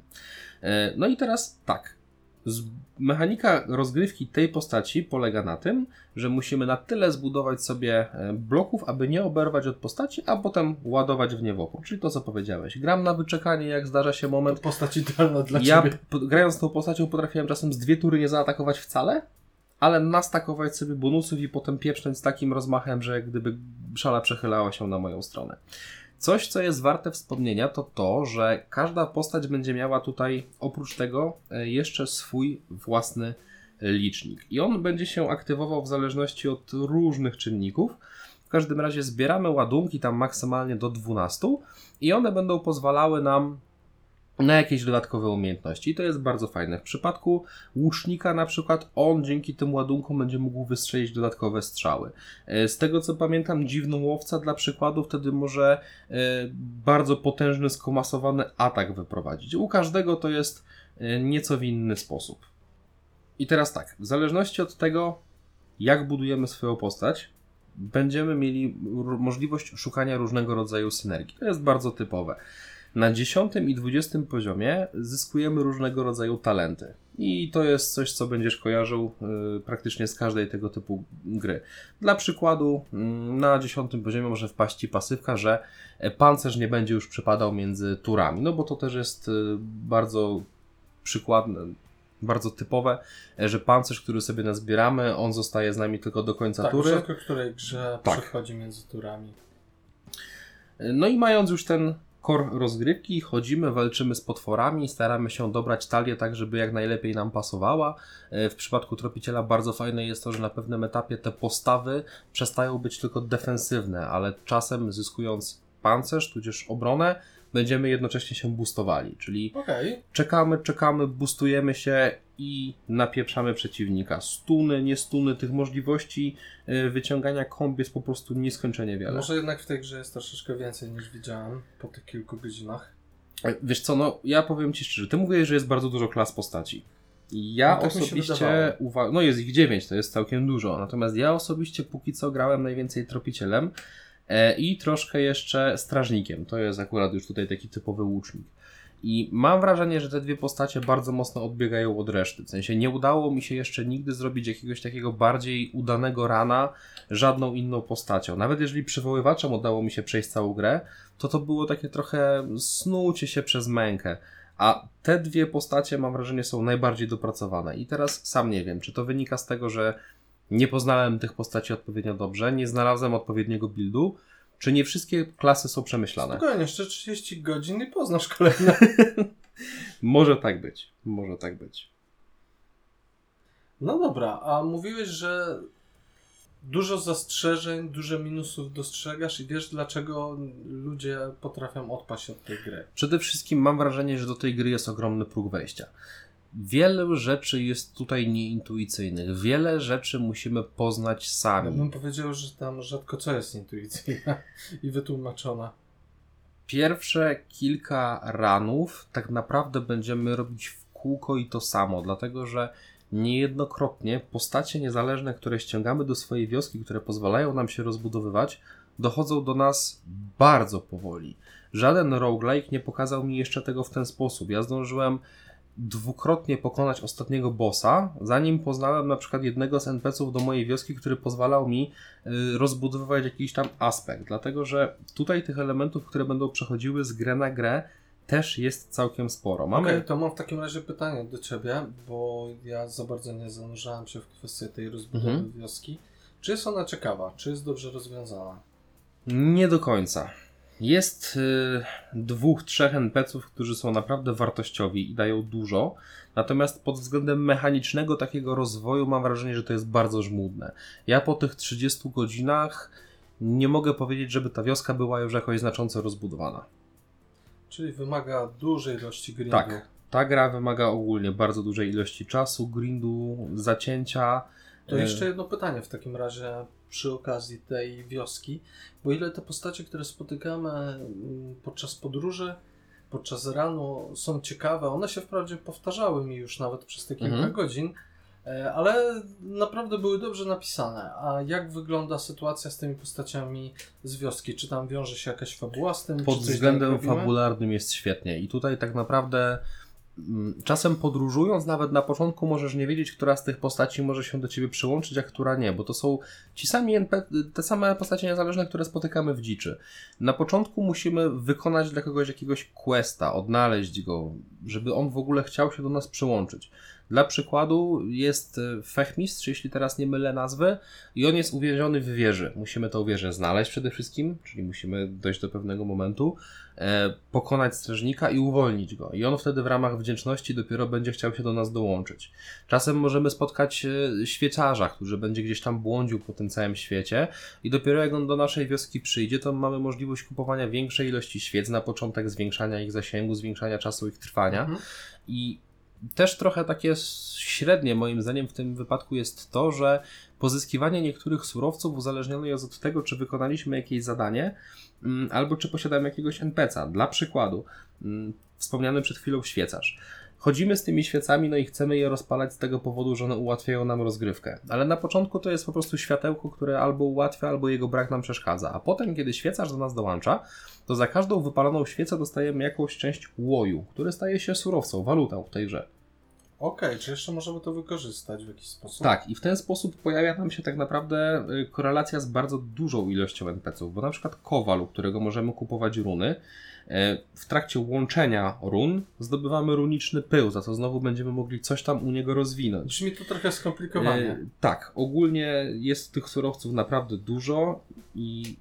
E, No i teraz tak. Z mechanika rozgrywki tej postaci polega na tym, że musimy na tyle zbudować sobie e, bloków, aby nie oberwać od postaci, a potem ładować w nie wokół. Czyli to, co powiedziałeś. Gram na wyczekanie, jak zdarza się To moment. postać idealna dla Ja ciebie. p- grając tą postacią potrafiłem czasem z dwie tury nie zaatakować wcale, ale nastakować sobie bonusów i potem pieprznąć z takim rozmachem, że jak gdyby szala przechylała się na moją stronę. Coś, co jest warte wspomnienia, to to, że każda postać będzie miała tutaj oprócz tego e, jeszcze swój własny licznik. I on będzie się aktywował w zależności od różnych czynników. W każdym razie zbieramy ładunki tam maksymalnie do 12 i one będą pozwalały nam na jakieś dodatkowe umiejętności. I to jest bardzo fajne. W przypadku łucznika na przykład on dzięki tym ładunkom będzie mógł wystrzelić dodatkowe strzały. E, Z tego co pamiętam, dziwny łowca dla przykładu wtedy może e, bardzo potężny, skomasowany atak wyprowadzić. U każdego to jest e, nieco w inny sposób. I teraz tak, w zależności od tego, jak budujemy swoją postać, będziemy mieli możliwość szukania różnego rodzaju synergii. To jest bardzo typowe. Na 10 i 20 poziomie zyskujemy różnego rodzaju talenty. I to jest coś, co będziesz kojarzył y, praktycznie z każdej tego typu gry. Dla przykładu, mm, na 10 poziomie może wpaść ci pasywka, że pancerz nie będzie już przypadał między turami. No bo to też jest y, bardzo przykładne, bardzo typowe, że pancerz, który sobie nazbieramy, on zostaje z nami tylko do końca Tak, w tury. rzadko której grze Tak. przechodzi między turami. No i mając już ten kor rozgrywki, chodzimy, walczymy z potworami, staramy się dobrać talię tak, żeby jak najlepiej nam pasowała. E, W przypadku tropiciela bardzo fajne jest to, że na pewnym etapie te postawy przestają być tylko defensywne, ale czasem zyskując pancerz, tudzież obronę, będziemy jednocześnie się boostowali, czyli Okej, czekamy, czekamy, boostujemy się i napieprzamy przeciwnika. Stuny, nie stuny, tych możliwości e, wyciągania komb jest po prostu nieskończenie wiele. może jednak w tej grze jest troszeczkę więcej niż widziałem po tych kilku godzinach. E, Wiesz co, no ja powiem Ci szczerze, Ty mówiłeś, że jest bardzo dużo klas postaci. Ja No, tak osobiście uważam, no jest ich dziewięć, to jest całkiem dużo, natomiast ja osobiście póki co grałem najwięcej tropicielem i troszkę jeszcze strażnikiem, to jest akurat już tutaj taki typowy łucznik. I mam wrażenie, że te dwie postacie bardzo mocno odbiegają od reszty. W sensie nie udało mi się jeszcze nigdy zrobić jakiegoś takiego bardziej udanego rana żadną inną postacią. Nawet jeżeli przywoływaczem udało mi się przejść całą grę, to to było takie trochę snucie się przez mękę. A te dwie postacie, mam wrażenie, są najbardziej dopracowane. I teraz sam nie wiem, czy to wynika z tego, że nie poznałem tych postaci odpowiednio dobrze, nie znalazłem odpowiedniego buildu, czy nie wszystkie klasy są przemyślane. Spokojnie, jeszcze 30 godzin i poznasz kolejne. Może tak być. Może tak być. No dobra, a mówiłeś, że dużo zastrzeżeń, dużo minusów dostrzegasz i wiesz dlaczego ludzie potrafią odpaść od tej gry. Przede wszystkim mam wrażenie, że do tej gry jest ogromny próg wejścia. Wiele rzeczy jest tutaj nieintuicyjnych. Wiele rzeczy musimy poznać Ja sami. bym powiedział, że tam rzadko co jest intuicyjne i wytłumaczone. Pierwsze kilka ranów tak naprawdę będziemy robić w kółko i to samo, dlatego że niejednokrotnie postacie niezależne, które ściągamy do swojej wioski, które pozwalają nam się rozbudowywać, dochodzą do nas bardzo powoli. Żaden roguelike nie pokazał mi jeszcze tego w ten sposób. Ja zdążyłem dwukrotnie pokonać ostatniego bossa, zanim poznałem na przykład jednego z NPC-ów do mojej wioski, który pozwalał mi y, rozbudowywać jakiś tam aspekt. Dlatego, że tutaj tych elementów, które będą przechodziły z grę na grę, też jest całkiem sporo. Mamy. Okej, to mam w takim razie pytanie do Ciebie, bo ja za bardzo nie zanurzałem się w kwestię tej rozbudowy Mhm. wioski. Czy jest ona ciekawa? Czy jest dobrze rozwiązana? Nie do końca. Jest y, dwóch, trzech NPC-ów, którzy są naprawdę wartościowi i dają dużo. Natomiast pod względem mechanicznego takiego rozwoju mam wrażenie, że to jest bardzo żmudne. Ja po tych 30 godzinach nie mogę powiedzieć, żeby ta wioska była już jakoś znacząco rozbudowana. Czyli wymaga dużej ilości grindu. Tak. Ta gra wymaga ogólnie bardzo dużej ilości czasu, grindu, zacięcia. To E, jeszcze jedno pytanie w takim razie przy okazji tej wioski. Bo ile te postacie, które spotykamy mm, podczas podróży, podczas ranu są ciekawe, one się wprawdzie powtarzały mi już nawet przez te kilka Mhm. godzin, e, ale naprawdę były dobrze napisane. A jak wygląda sytuacja z tymi postaciami z wioski? Czy tam wiąże się jakaś fabuła z tym? Pod względem tak fabularnym jest świetnie. I tutaj tak naprawdę czasem podróżując, nawet na początku możesz nie wiedzieć, która z tych postaci może się do ciebie przyłączyć, a która nie, bo to są ci sami NP, te same postacie niezależne, które spotykamy w dziczy. Na początku musimy wykonać dla kogoś jakiegoś questa, odnaleźć go, żeby on w ogóle chciał się do nas przyłączyć. Dla przykładu jest e, Fechmistrz, jeśli teraz nie mylę nazwy, i on jest uwięziony w wieży. Musimy tę wieżę znaleźć przede wszystkim, czyli musimy dojść do pewnego momentu, pokonać strażnika i uwolnić go. I on wtedy w ramach wdzięczności dopiero będzie chciał się do nas dołączyć. Czasem możemy spotkać e, świecarza, który będzie gdzieś tam błądził po tym całym świecie i dopiero jak on do naszej wioski przyjdzie, to mamy możliwość kupowania większej ilości świec na początek, zwiększania ich zasięgu, zwiększania czasu ich trwania. Mhm. I też trochę takie średnie moim zdaniem w tym wypadku jest to, że pozyskiwanie niektórych surowców uzależnione jest od tego, czy wykonaliśmy jakieś zadanie, mm, albo czy posiadamy jakiegoś NPC'a. Dla przykładu, mm, wspomniany przed chwilą świecarz. Chodzimy z tymi świecami, no i chcemy je rozpalać z tego powodu, że one ułatwiają nam rozgrywkę. Ale na początku to jest po prostu światełko, które albo ułatwia, albo jego brak nam przeszkadza. A potem, kiedy świecarz do nas dołącza, to za każdą wypaloną świecę dostajemy jakąś część łoju, który staje się surowcą, walutą w tej grze. Okej, czy jeszcze możemy to wykorzystać w jakiś sposób? Tak, i w ten sposób pojawia nam się tak naprawdę y, korelacja z bardzo dużą ilością NPC-ów, bo na przykład Kowal, u którego możemy kupować runy, w trakcie łączenia run zdobywamy runiczny pył, za co znowu będziemy mogli coś tam u niego rozwinąć. Brzmi to trochę skomplikowanie. E, tak, ogólnie jest tych surowców naprawdę dużo i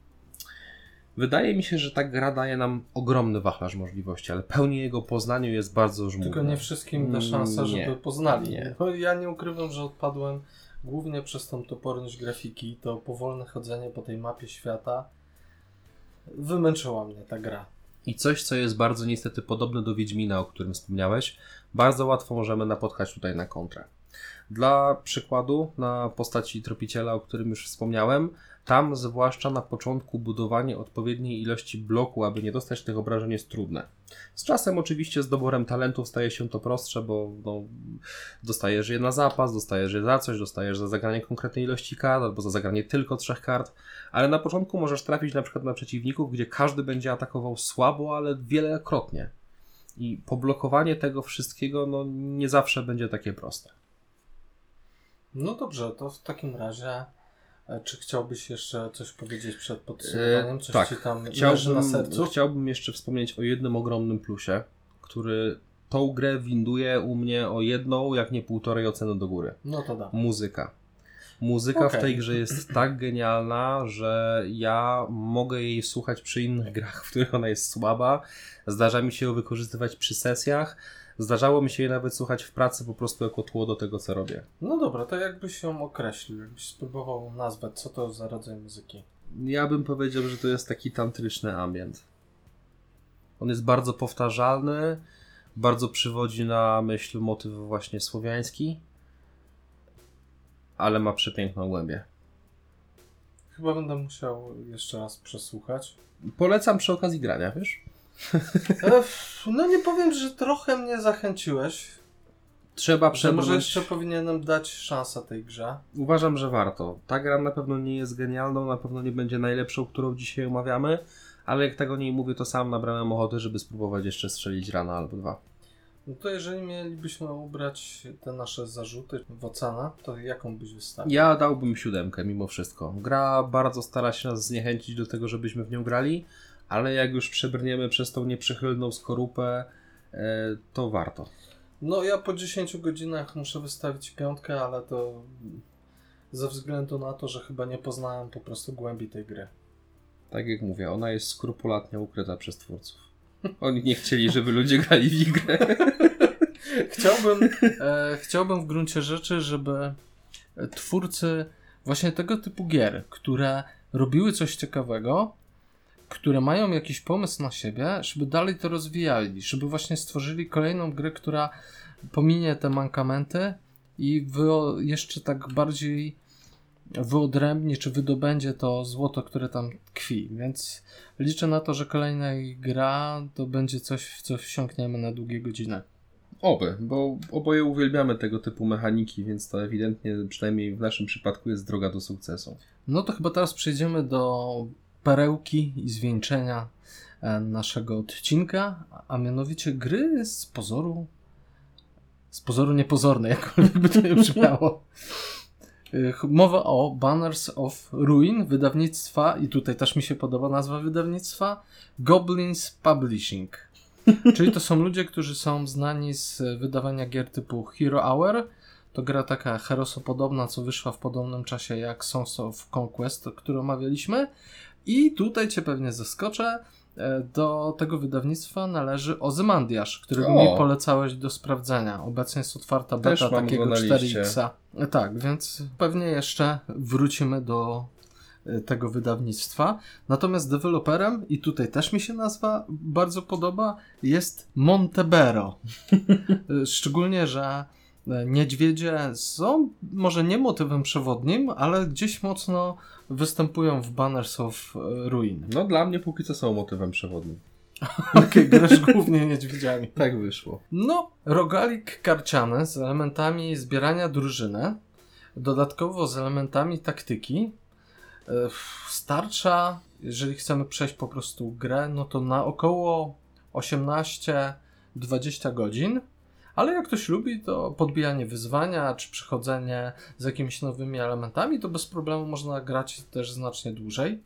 wydaje mi się, że ta gra daje nam ogromny wachlarz możliwości, ale pełni jego poznaniu jest bardzo żmudna. Tylko nie wszystkim da szansa, Nie. żeby poznali. Nie. Ja nie ukrywam, że odpadłem głównie przez tą toporność grafiki, to powolne chodzenie po tej mapie świata. Wymęczyła mnie ta gra. I coś, co jest bardzo niestety podobne do Wiedźmina, o którym wspomniałeś, bardzo łatwo możemy napotkać tutaj na kontrę. Dla przykładu, na postaci tropiciela, o którym już wspomniałem, tam zwłaszcza na początku budowanie odpowiedniej ilości bloku, aby nie dostać tych obrażeń jest trudne. Z czasem oczywiście z doborem talentów staje się to prostsze, bo no, dostajesz je na zapas, dostajesz je za coś, dostajesz za zagranie konkretnej ilości kart, albo za zagranie tylko trzech kart, ale na początku możesz trafić na przykład na przeciwników, gdzie każdy będzie atakował słabo, ale wielokrotnie. I poblokowanie tego wszystkiego no, nie zawsze będzie takie proste. No dobrze, to w takim razie e, czy chciałbyś jeszcze coś powiedzieć przed podsumowaniem? Coś tak. ci tam leży Chciałbym, na sercu? chciałbym jeszcze wspomnieć o jednym ogromnym plusie, który tą grę winduje u mnie o jedną, jak nie półtorej oceny do góry. No to da. Muzyka. Muzyka Okej. w tej grze jest tak genialna, że ja mogę jej słuchać przy innych grach, w których ona jest słaba. Zdarza mi się ją wykorzystywać przy sesjach. Zdarzało mi się jej nawet słuchać w pracy po prostu jako tło do tego, co robię. No dobra, to jakbyś ją określił, jakbyś spróbował nazwać, co to za rodzaj muzyki? Ja bym powiedział, że to jest taki tantryczny ambient. On jest bardzo powtarzalny, bardzo przywodzi na myśl motyw właśnie słowiański, ale ma przepiękną głębię. Chyba będę musiał jeszcze raz przesłuchać. Polecam przy okazji grania, wiesz? E, no nie powiem, że trochę mnie zachęciłeś. Trzeba przebrnąć. może jeszcze powinienem dać szansę tej grze. Uważam, że warto. Ta gra na pewno nie jest genialną, na pewno nie będzie najlepszą, którą dzisiaj omawiamy, ale jak tego nie mówię, to sam nabrałem ochoty, żeby spróbować jeszcze strzelić rano albo dwa. No to jeżeli mielibyśmy ubrać te nasze zarzuty w ocenę, to jaką byś wystawił? Ja dałbym siódemkę mimo wszystko. Gra bardzo stara się nas zniechęcić do tego, żebyśmy w nią grali, ale jak już przebrniemy przez tą nieprzychylną skorupę, e, to warto. No ja po 10 godzinach muszę wystawić piątkę, ale to ze względu na to, że chyba nie poznałem po prostu głębi tej gry. Tak jak mówię, ona jest skrupulatnie ukryta przez twórców. Oni nie chcieli, żeby ludzie grali w grę. Chciałbym, e, chciałbym w gruncie rzeczy, żeby twórcy właśnie tego typu gier, które robiły coś ciekawego, które mają jakiś pomysł na siebie, żeby dalej to rozwijali, żeby właśnie stworzyli kolejną grę, która pominie te mankamenty i wyo, jeszcze tak bardziej wyodrębni, czy wydobędzie to złoto, które tam tkwi. Więc liczę na to, że kolejna gra to będzie coś, w co wsiąkniemy na długie godziny. Oby, bo oboje uwielbiamy tego typu mechaniki, więc to ewidentnie, przynajmniej w naszym przypadku, jest droga do sukcesu. No to chyba teraz przejdziemy do perełki i zwieńczenia e, naszego odcinka, a mianowicie gry z pozoru z pozoru niepozornej, jakkolwiek by to nie brzmiało. E, Mowa o Banners of Ruin wydawnictwa i tutaj też mi się podoba nazwa wydawnictwa Goblins Publishing. Czyli to są ludzie, którzy są znani z wydawania gier typu Hero Hour. To gra taka herosopodobna, co wyszła w podobnym czasie jak Songs of Conquest, którą omawialiśmy. I tutaj cię pewnie zaskoczę. e, Do tego wydawnictwa należy Ozymandiasz, którego O. mi polecałeś do sprawdzenia. Obecnie jest otwarta beta takiego go na liście. 4X. E, Tak, więc pewnie jeszcze wrócimy do e, tego wydawnictwa. Natomiast deweloperem, i tutaj też mi się nazwa bardzo podoba, jest Montebero. Szczególnie, że niedźwiedzie są może nie motywem przewodnim, ale gdzieś mocno występują w Banners of e, Ruin. No dla mnie póki co są motywem przewodnim. Okej, grasz głównie niedźwiedziami. Tak wyszło. No, rogalik karciany z elementami zbierania drużyny, dodatkowo z elementami taktyki. E, Starcza, jeżeli chcemy przejść po prostu grę, no to na około 18-20 godzin. Ale jak ktoś lubi, to podbijanie wyzwania, czy przychodzenie z jakimiś nowymi elementami, to bez problemu można grać też znacznie dłużej.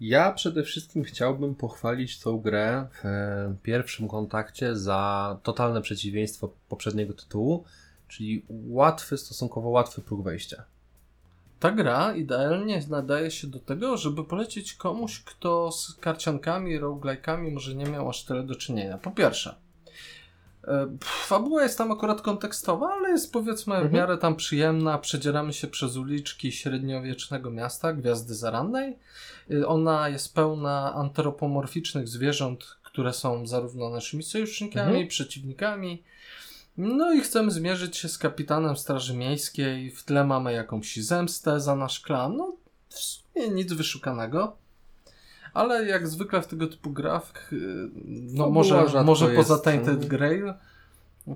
Ja przede wszystkim chciałbym pochwalić tą grę w pierwszym kontakcie za totalne przeciwieństwo poprzedniego tytułu, czyli łatwy, stosunkowo łatwy próg wejścia. Ta gra idealnie nadaje się do tego, żeby polecić komuś, kto z karciankami, roguelike'ami może nie miał aż tyle do czynienia. Po pierwsze, fabuła jest tam akurat kontekstowa, ale jest powiedzmy w Mhm. miarę tam przyjemna. Przedzieramy się przez uliczki średniowiecznego miasta, Gwiazdy Zarannej. E, Ona jest pełna antropomorficznych zwierząt, które są zarówno naszymi sojusznikami, Mhm. przeciwnikami. No i chcemy zmierzyć się z kapitanem Straży Miejskiej. W tle mamy jakąś zemstę za nasz klan. No, w sumie nic wyszukanego. Ale jak zwykle w tego typu grach, yy, no może, może jest, poza Tainted mm. Grail,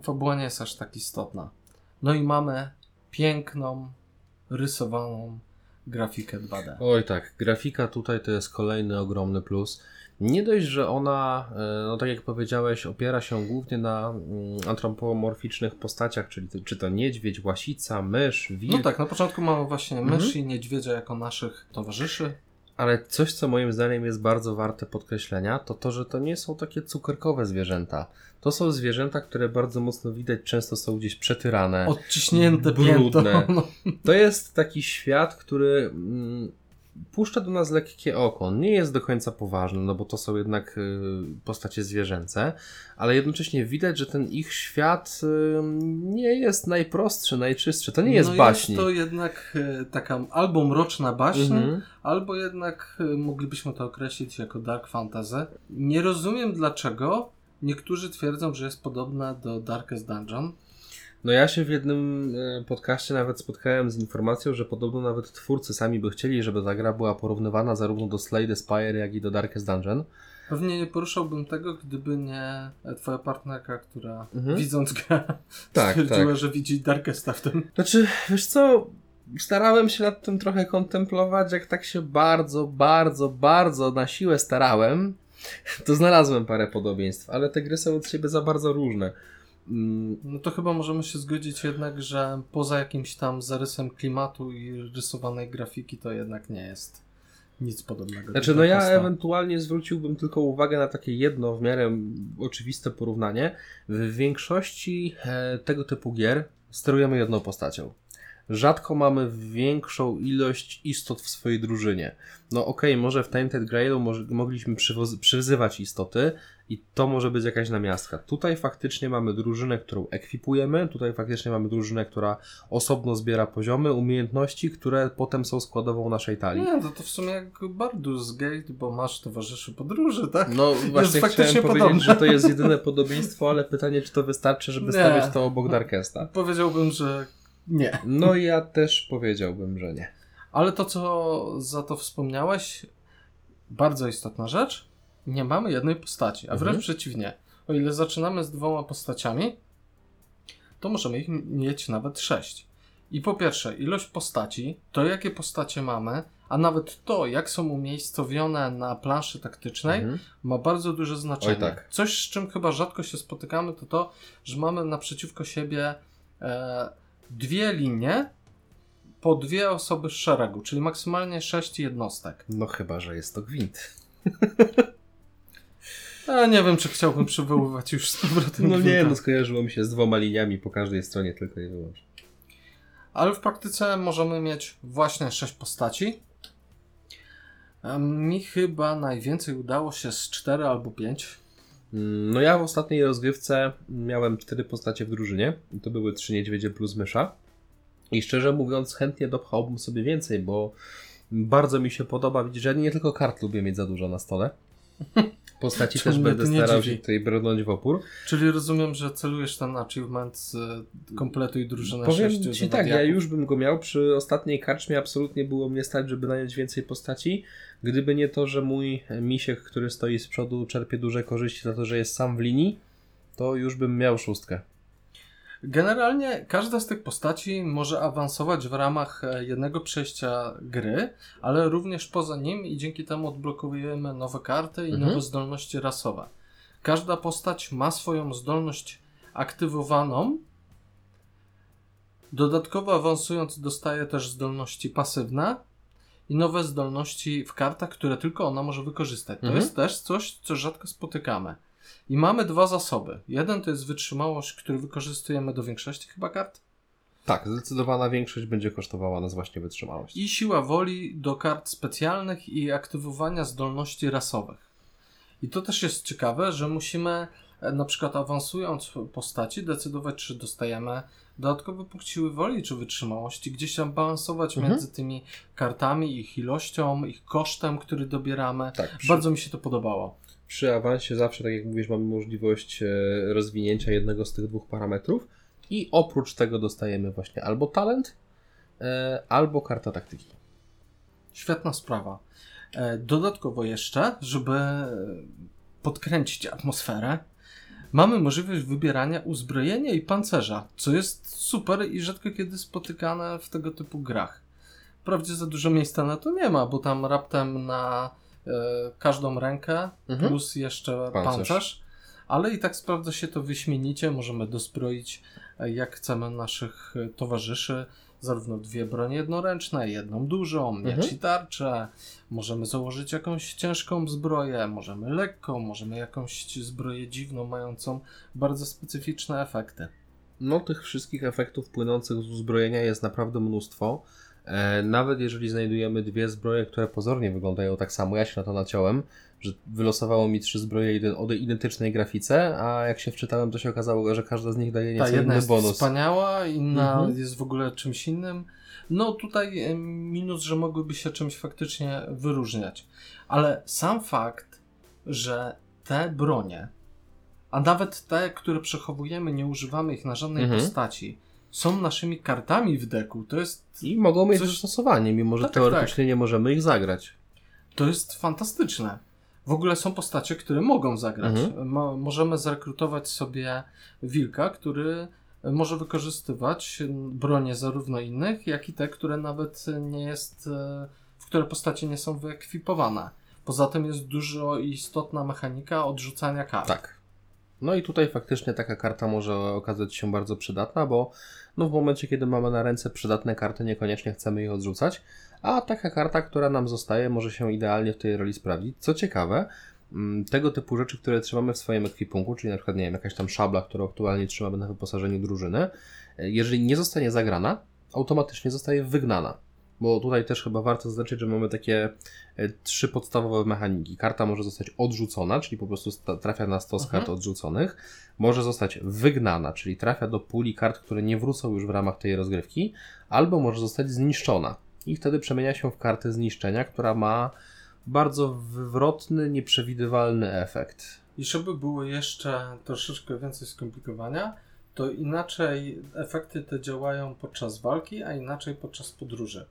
fabuła nie jest aż tak istotna. No i mamy piękną, rysowaną grafikę 2D. Oj tak, grafika tutaj to jest kolejny ogromny plus. Nie dość, że ona, e, no tak jak powiedziałeś, opiera się głównie na mm, antropomorficznych postaciach, czyli czy to niedźwiedź, łasica, mysz, wilk. No tak, na początku mamy właśnie Mhm. mysz i niedźwiedzia jako naszych towarzyszy. Ale coś, co moim zdaniem jest bardzo warte podkreślenia, to to, że to nie są takie cukierkowe zwierzęta. To są zwierzęta, które bardzo mocno widać, często są gdzieś przetyrane. Odciśnięte Brudne. piętą. No. To jest taki świat, który mm, puszcza do nas lekkie oko. On nie jest do końca poważny, no bo to są jednak y, postacie zwierzęce, ale jednocześnie widać, że ten ich świat y, nie jest najprostszy, najczystszy. To nie jest no baśni. Jest to jednak e, taka albo mroczna baśń, Mhm. albo jednak moglibyśmy to określić jako dark fantasy. Nie rozumiem dlaczego niektórzy twierdzą, że jest podobna do Darkest Dungeon. No ja się w jednym e, podcaście nawet spotkałem z informacją, że podobno nawet twórcy sami by chcieli, żeby ta gra była porównywana zarówno do Slay the Spire, jak i do Darkest Dungeon. Pewnie nie poruszałbym tego, gdyby nie e, twoja partnerka, która Mhm. widząc grę Tak, stwierdziła, tak. że widzi Darkesta w tym. Znaczy, wiesz co, starałem się nad tym trochę kontemplować, jak tak się bardzo, bardzo, bardzo na siłę starałem, to znalazłem parę podobieństw, ale te gry są od siebie za bardzo różne. Mm, No to chyba możemy się zgodzić jednak, że poza jakimś tam zarysem klimatu i rysowanej grafiki to jednak nie jest nic podobnego. Znaczy, no ja ewentualnie zwróciłbym tylko uwagę na takie jedno w miarę oczywiste porównanie. W większości e, tego typu gier sterujemy jedną postacią. Rzadko mamy większą ilość istot w swojej drużynie. No okej, może w Tainted Grailu może, mogliśmy przywoz- przyzywać istoty i to może być jakaś namiastka. Tutaj faktycznie mamy drużynę, którą ekwipujemy, tutaj faktycznie mamy drużynę, która osobno zbiera poziomy, umiejętności, które potem są składową naszej talii. Nie, to, to w sumie jak Bardus Gate, bo masz towarzyszy podróży, tak? No właśnie faktycznie chciałem powiedzieć, podobne. że to jest jedyne podobieństwo, ale pytanie, czy to wystarczy, żeby Nie. stawiać to obok Darkesta. Powiedziałbym, że nie. No ja też powiedziałbym, że nie. Ale to, co za to wspomniałeś, bardzo istotna rzecz, nie mamy jednej postaci, a wręcz Mhm. przeciwnie. O ile zaczynamy z dwoma postaciami, to możemy ich mieć nawet sześć. I po pierwsze, ilość postaci, to jakie postacie mamy, a nawet to, jak są umiejscowione na planszy taktycznej, Mhm. ma bardzo duże znaczenie. Oj, tak. Coś, z czym chyba rzadko się spotykamy, to to, że mamy naprzeciwko siebie e, dwie linie po dwie osoby z szeregu, czyli maksymalnie sześć jednostek. No chyba, że jest to gwint. A nie wiem, czy chciałbym przywoływać już z powrotem No nie, no skojarzyło mi się z dwoma liniami po każdej stronie tylko i wyłącznie. Ale w praktyce możemy mieć właśnie sześć postaci. Mi chyba najwięcej udało się z 4 albo 5. No ja w ostatniej rozgrywce miałem cztery postacie w drużynie. To były trzy niedźwiedzie plus mysza. I szczerze mówiąc, chętnie dopchałbym sobie więcej, bo bardzo mi się podoba. Że ja nie tylko kart lubię mieć za dużo na stole. Postaci też będę starał dziwi? się tutaj brnąć w opór. Czyli rozumiem, że celujesz ten achievement z e, kompletuj drużynę Powiem sześciu Ci tak, ja już bym go miał. Przy ostatniej karczmie absolutnie było mnie stać, żeby nająć więcej postaci. Gdyby nie to, że mój misiek, który stoi z przodu, czerpie duże korzyści za to, że jest sam w linii, to już bym miał szóstkę. Generalnie każda z tych postaci może awansować w ramach e, jednego przejścia gry, ale również poza nim i dzięki temu odblokowujemy nowe karty i Mhm. nowe zdolności rasowe. Każda postać ma swoją zdolność aktywowaną. Dodatkowo awansując dostaje też zdolności pasywne i nowe zdolności w kartach, które tylko ona może wykorzystać. To Mhm. jest też coś, co rzadko spotykamy. I mamy dwa zasoby. Jeden to jest wytrzymałość, który wykorzystujemy do większości chyba kart. Tak, zdecydowana większość będzie kosztowała nas właśnie wytrzymałość. I siła woli do kart specjalnych i aktywowania zdolności rasowych. I to też jest ciekawe, że musimy e, na przykład awansując postaci decydować, czy dostajemy dodatkowy punkt siły woli, czy wytrzymałości, gdzieś tam balansować Mhm. między tymi kartami, ich ilością, ich kosztem, który dobieramy. Tak, przy, Bardzo mi się to podobało. Przy awansie zawsze, tak jak mówisz, mamy możliwość e, rozwinięcia jednego z tych dwóch parametrów i oprócz tego dostajemy właśnie albo talent, e, albo karta taktyki. Świetna sprawa. E, Dodatkowo jeszcze, żeby podkręcić atmosferę, mamy możliwość wybierania uzbrojenia i pancerza, co jest super i rzadko kiedy spotykane w tego typu grach. Wprawdzie za dużo miejsca na to nie ma, bo tam raptem na każdą rękę Mhm. plus jeszcze Pancerz. pancerz. ale i tak sprawdza się to wyśmienicie. Możemy dozbroić e, jak chcemy naszych e, towarzyszy. Zarówno dwie bronie jednoręczne, jedną dużą, miecz Mhm. i tarczę. Możemy założyć jakąś ciężką zbroję, możemy lekką, możemy jakąś zbroję dziwną, mającą bardzo specyficzne efekty. No, tych wszystkich efektów płynących z uzbrojenia jest naprawdę mnóstwo. E, nawet jeżeli znajdujemy dwie zbroje, które pozornie wyglądają tak samo, ja się na to naciąłem, że wylosowało mi trzy zbroje o identycznej grafice, a jak się wczytałem, to się okazało, że każda z nich daje Ta nieco jedna inny jest bonus. wspaniała, inna Mhm. jest w ogóle czymś innym. No tutaj minus, że mogłyby się czymś faktycznie wyróżniać. Ale sam fakt, że te bronie, a nawet te, które przechowujemy, nie używamy ich na żadnej Mhm. postaci, są naszymi kartami w deku, to jest, I mogą mieć Coś- zastosowanie, mimo że Tak, tak, teoretycznie nie możemy ich zagrać. to jest fantastyczne. W ogóle są postacie, które mogą zagrać. Mhm. Mo- możemy zrekrutować sobie wilka, który może wykorzystywać bronie zarówno innych, jak i te, które nawet nie jest, e, w które postacie nie są wyekwipowane. Poza tym jest dużo istotna mechanika odrzucania kart. Tak. No i tutaj faktycznie taka karta może okazać się bardzo przydatna, bo no w momencie, kiedy mamy na ręce przydatne karty, niekoniecznie chcemy ich odrzucać, a taka karta, która nam zostaje, może się idealnie w tej roli sprawdzić. Co ciekawe, mm, tego typu rzeczy, które trzymamy w swoim ekwipunku, czyli na przykład, nie wiem, jakaś tam szabla, którą aktualnie trzymamy na wyposażeniu drużyny, e, jeżeli nie zostanie zagrana, automatycznie zostaje wygnana. Bo tutaj też chyba warto zaznaczyć, że mamy takie e, trzy podstawowe mechaniki. Karta może zostać odrzucona, czyli po prostu trafia na stos Mhm. kart odrzuconych. Może zostać wygnana, czyli trafia do puli kart, które nie wrócą już w ramach tej rozgrywki, albo może zostać zniszczona. I wtedy przemienia się w kartę zniszczenia, która ma bardzo wywrotny, nieprzewidywalny efekt. I żeby było jeszcze troszeczkę więcej skomplikowania, to inaczej efekty te działają podczas walki, a inaczej podczas podróży.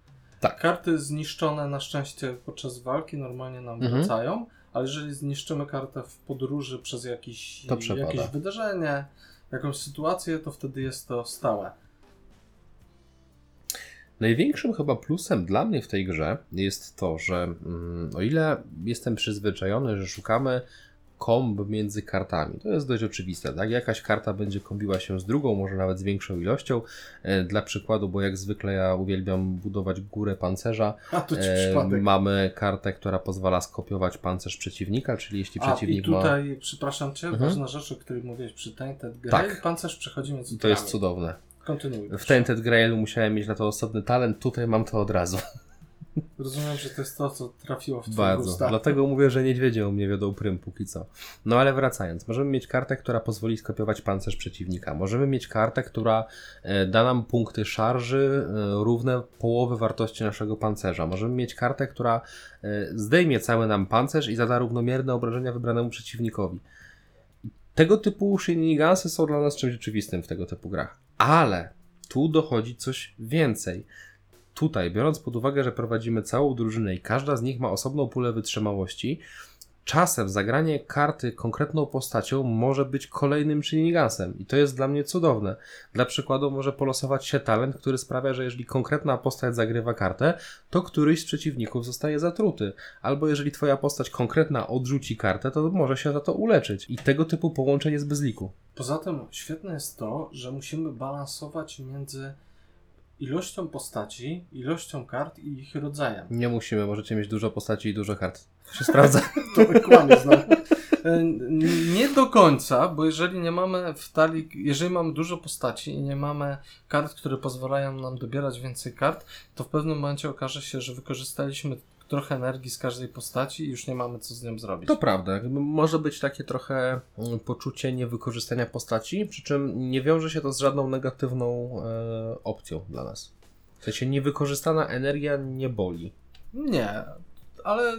Tak. Karty zniszczone na szczęście podczas walki normalnie nam Mhm. wracają, ale jeżeli zniszczymy kartę w podróży przez jakiś, jakieś wydarzenie, jakąś sytuację, to wtedy jest to stałe. Największym chyba plusem dla mnie w tej grze jest to, że mm, o ile jestem przyzwyczajony, że szukamy komb między kartami. To jest dość oczywiste, tak? Jakaś karta będzie kombiła się z drugą, może nawet z większą ilością. E, Dla przykładu, bo jak zwykle ja uwielbiam budować górę pancerza, A to ci e, mamy kartę, która pozwala skopiować pancerz przeciwnika, czyli jeśli A, i przeciwnik ma... tutaj, przepraszam Cię, Mhm. ważna rzecz, o której mówiłeś przy Tainted Grail. Tak. Pancerz przechodzi między To jest tlami. cudowne. Kontynuuj. W Tainted Grailu musiałem mieć na to osobny talent, tutaj mam to od razu. Rozumiem, że to jest to, co trafiło w Bardzo. usta. Dlatego mówię, że niedźwiedzie u mnie wiodą prym póki co. No ale wracając, możemy mieć kartę, która pozwoli skopiować pancerz przeciwnika. Możemy mieć kartę, która e, da nam punkty szarży e, równe połowy wartości naszego pancerza. Możemy mieć kartę, która e, zdejmie cały nam pancerz i zada równomierne obrażenia wybranemu przeciwnikowi. Tego typu shenanigansy są dla nas czymś oczywistym w tego typu grach. Ale tu dochodzi coś więcej. Tutaj, biorąc pod uwagę, że prowadzimy całą drużynę i każda z nich ma osobną pulę wytrzymałości, czasem zagranie karty konkretną postacią może być kolejnym shenanigansem i to jest dla mnie cudowne. Dla przykładu może polosować się talent, który sprawia, że jeżeli konkretna postać zagrywa kartę, to któryś z przeciwników zostaje zatruty. Albo jeżeli twoja postać konkretna odrzuci kartę, to może się za to uleczyć. I tego typu połączeń jest bez liku. Poza tym świetne jest to, że musimy balansować między ilością postaci, ilością kart i ich rodzajem. Nie musimy, możecie mieć dużo postaci i dużo kart. To się sprawdza. To kłamie znowu. E, Nie do końca, bo jeżeli nie mamy w talii, jeżeli mamy dużo postaci i nie mamy kart, które pozwalają nam dobierać więcej kart, to w pewnym momencie okaże się, że wykorzystaliśmy trochę energii z każdej postaci i już nie mamy co z nią zrobić. To prawda, może być takie trochę mm, poczucie niewykorzystania postaci, przy czym nie wiąże się to z żadną negatywną e, opcją dla nas. W sensie niewykorzystana energia nie boli. Nie, ale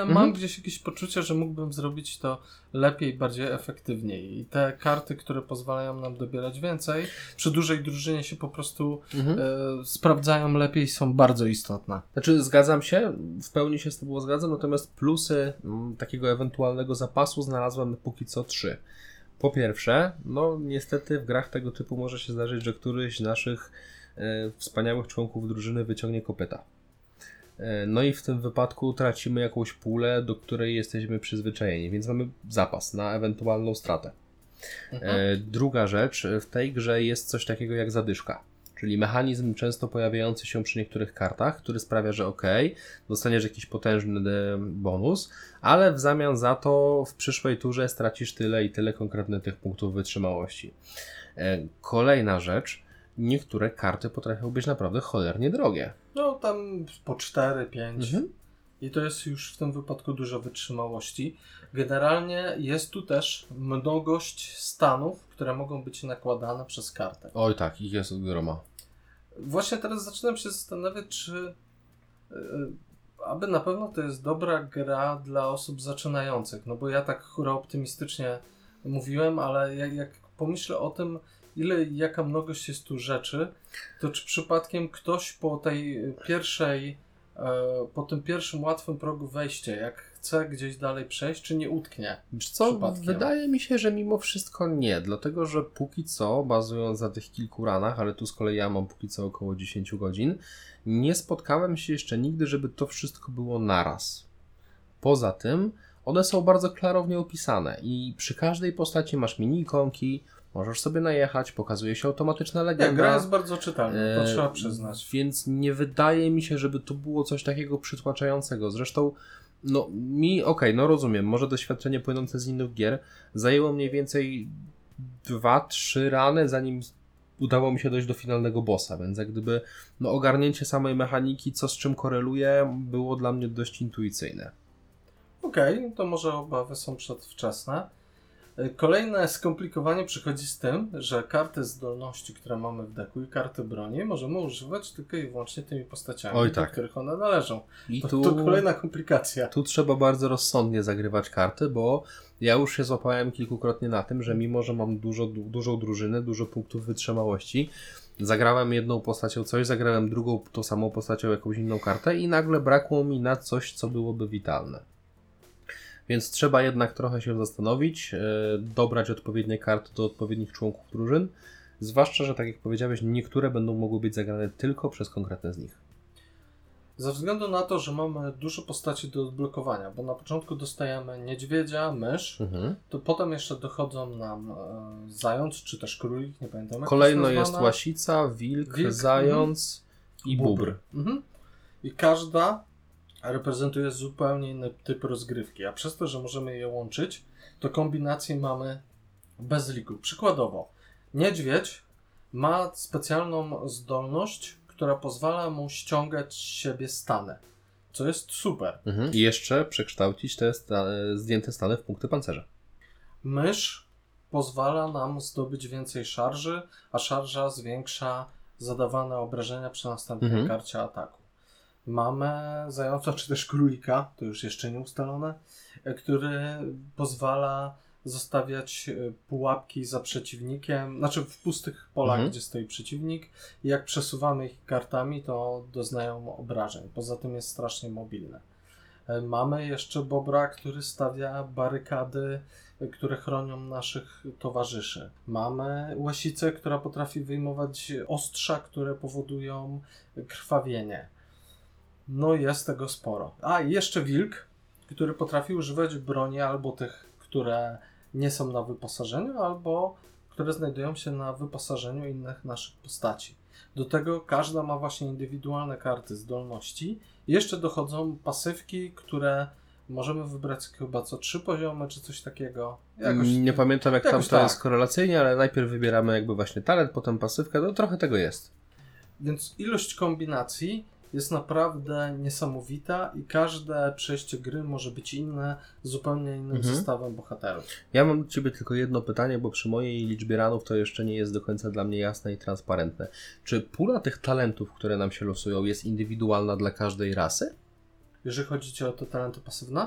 Mhm. mam gdzieś jakieś poczucie, że mógłbym zrobić to lepiej, bardziej efektywniej. I te karty, które pozwalają nam dobierać więcej, przy dużej drużynie się po prostu e, sprawdzają lepiej, są bardzo istotne. Znaczy, zgadzam się, w pełni się z Tobą zgadzam, natomiast plusy mm, takiego ewentualnego zapasu znalazłem póki co trzy. Po pierwsze, no niestety w grach tego typu może się zdarzyć, że któryś z naszych e, wspaniałych członków drużyny wyciągnie kopyta. E, no i w tym wypadku tracimy jakąś pulę, do której jesteśmy przyzwyczajeni, więc mamy zapas na ewentualną stratę. E, druga rzecz, w tej grze jest coś takiego jak zadyszka. Czyli mechanizm często pojawiający się przy niektórych kartach, który sprawia, że ok, dostaniesz jakiś potężny e, bonus, ale w zamian za to w przyszłej turze stracisz tyle i tyle konkretnych tych punktów wytrzymałości. E, Kolejna rzecz, niektóre karty potrafią być naprawdę cholernie drogie. No tam po 4, 5. Mhm. I to jest już w tym wypadku dużo wytrzymałości. Generalnie jest tu też mnogość stanów, które mogą być nakładane przez kartę. Oj tak, ich jest groma. Właśnie teraz zaczynam się zastanawiać, czy yy, aby na pewno to jest dobra gra dla osób zaczynających. No bo ja tak hura optymistycznie mówiłem, ale jak, jak pomyślę o tym, ile jaka mnogość jest tu rzeczy, to czy przypadkiem ktoś po tej pierwszej, e, po tym pierwszym łatwym progu wejścia, jak chce gdzieś dalej przejść, czy nie utknie? Co, wydaje mi się, że mimo wszystko nie, dlatego że póki co, bazując na tych kilku ranach, ale tu z kolei ja mam póki co około 10 godzin, nie spotkałem się jeszcze nigdy, żeby to wszystko było naraz. Poza tym, one są bardzo klarownie opisane i przy każdej postaci masz mini ikonki, możesz sobie najechać, pokazuje się automatyczna Nie, legenda. gra jest bardzo czytelna, to E, trzeba przyznać. Więc nie wydaje mi się, żeby to było coś takiego przytłaczającego. Zresztą, no mi, okej, no rozumiem, może doświadczenie płynące z innych gier zajęło mniej więcej dwa, trzy rany, zanim udało mi się dojść do finalnego bossa, więc jak gdyby no, ogarnięcie samej mechaniki, co z czym koreluje, było dla mnie dość intuicyjne. Okej, to może obawy są przedwczesne. Y, Kolejne skomplikowanie przychodzi z tym, że karty zdolności, które mamy w deku i karty broni możemy używać tylko i wyłącznie tymi postaciami, Oj, do tak. których one należą. I To, tu... to kolejna komplikacja. Tu trzeba bardzo rozsądnie zagrywać karty, bo ja już się złapałem kilkukrotnie na tym, że mimo, że mam dużo, du- dużą drużynę, dużo punktów wytrzymałości, zagrałem jedną postacią coś, zagrałem drugą tą samą postacią jakąś inną kartę i nagle brakło mi na coś, co byłoby witalne. Więc trzeba jednak trochę się zastanowić, yy, dobrać odpowiednie karty do odpowiednich członków drużyn, zwłaszcza, że tak jak powiedziałeś, niektóre będą mogły być zagrane tylko przez konkretne z nich. Ze względu na to, że mamy dużo postaci do odblokowania, bo na początku dostajemy niedźwiedzia, mysz, Mhm. to potem jeszcze dochodzą nam e, zając, czy też królik, nie pamiętam jak Kolejno jest nazwana. łasica, wilk, Wilk, zając i Bóbr. bóbr. Mhm. I każda reprezentuje zupełnie inny typ rozgrywki, a przez to, że możemy je łączyć, to kombinacji mamy bez liku. Przykładowo, niedźwiedź ma specjalną zdolność, która pozwala mu ściągać z siebie stany, co jest super. Mhm. I jeszcze przekształcić te zdjęte stany w punkty pancerza. Mysz pozwala nam zdobyć więcej szarży, a szarża zwiększa zadawane obrażenia przy następnej Mhm. karcie ataku. Mamy zająca czy też królika, to już jeszcze nie ustalone, e, który pozwala zostawiać e, pułapki za przeciwnikiem, znaczy w pustych polach, Mhm. gdzie stoi przeciwnik. I jak przesuwamy ich kartami, to doznają obrażeń. Poza tym jest strasznie mobilny. E, Mamy jeszcze Bobra, który stawia barykady, które chronią naszych towarzyszy. Mamy Łasicę, która potrafi wyjmować ostrza, które powodują krwawienie. No jest tego sporo. A i jeszcze Wilk, który potrafi używać broni albo tych, które nie są na wyposażeniu, albo które znajdują się na wyposażeniu innych naszych postaci. Do tego każda ma właśnie indywidualne karty zdolności. Jeszcze dochodzą pasywki, które możemy wybrać chyba co trzy poziomy, czy coś takiego. Jakoś, Nie pamiętam jak tam to tak. jest korelacyjnie, ale najpierw wybieramy jakby właśnie talent, potem pasywkę, no trochę tego jest. Więc ilość kombinacji jest naprawdę niesamowita i każde przejście gry może być inne, zupełnie innym Mhm. zestawem bohaterów. Ja mam do Ciebie tylko jedno pytanie, bo przy mojej liczbie ranów to jeszcze nie jest do końca dla mnie jasne i transparentne. Czy pula tych talentów, które nam się losują, jest indywidualna dla każdej rasy? Jeżeli chodzi o te talenty pasywne,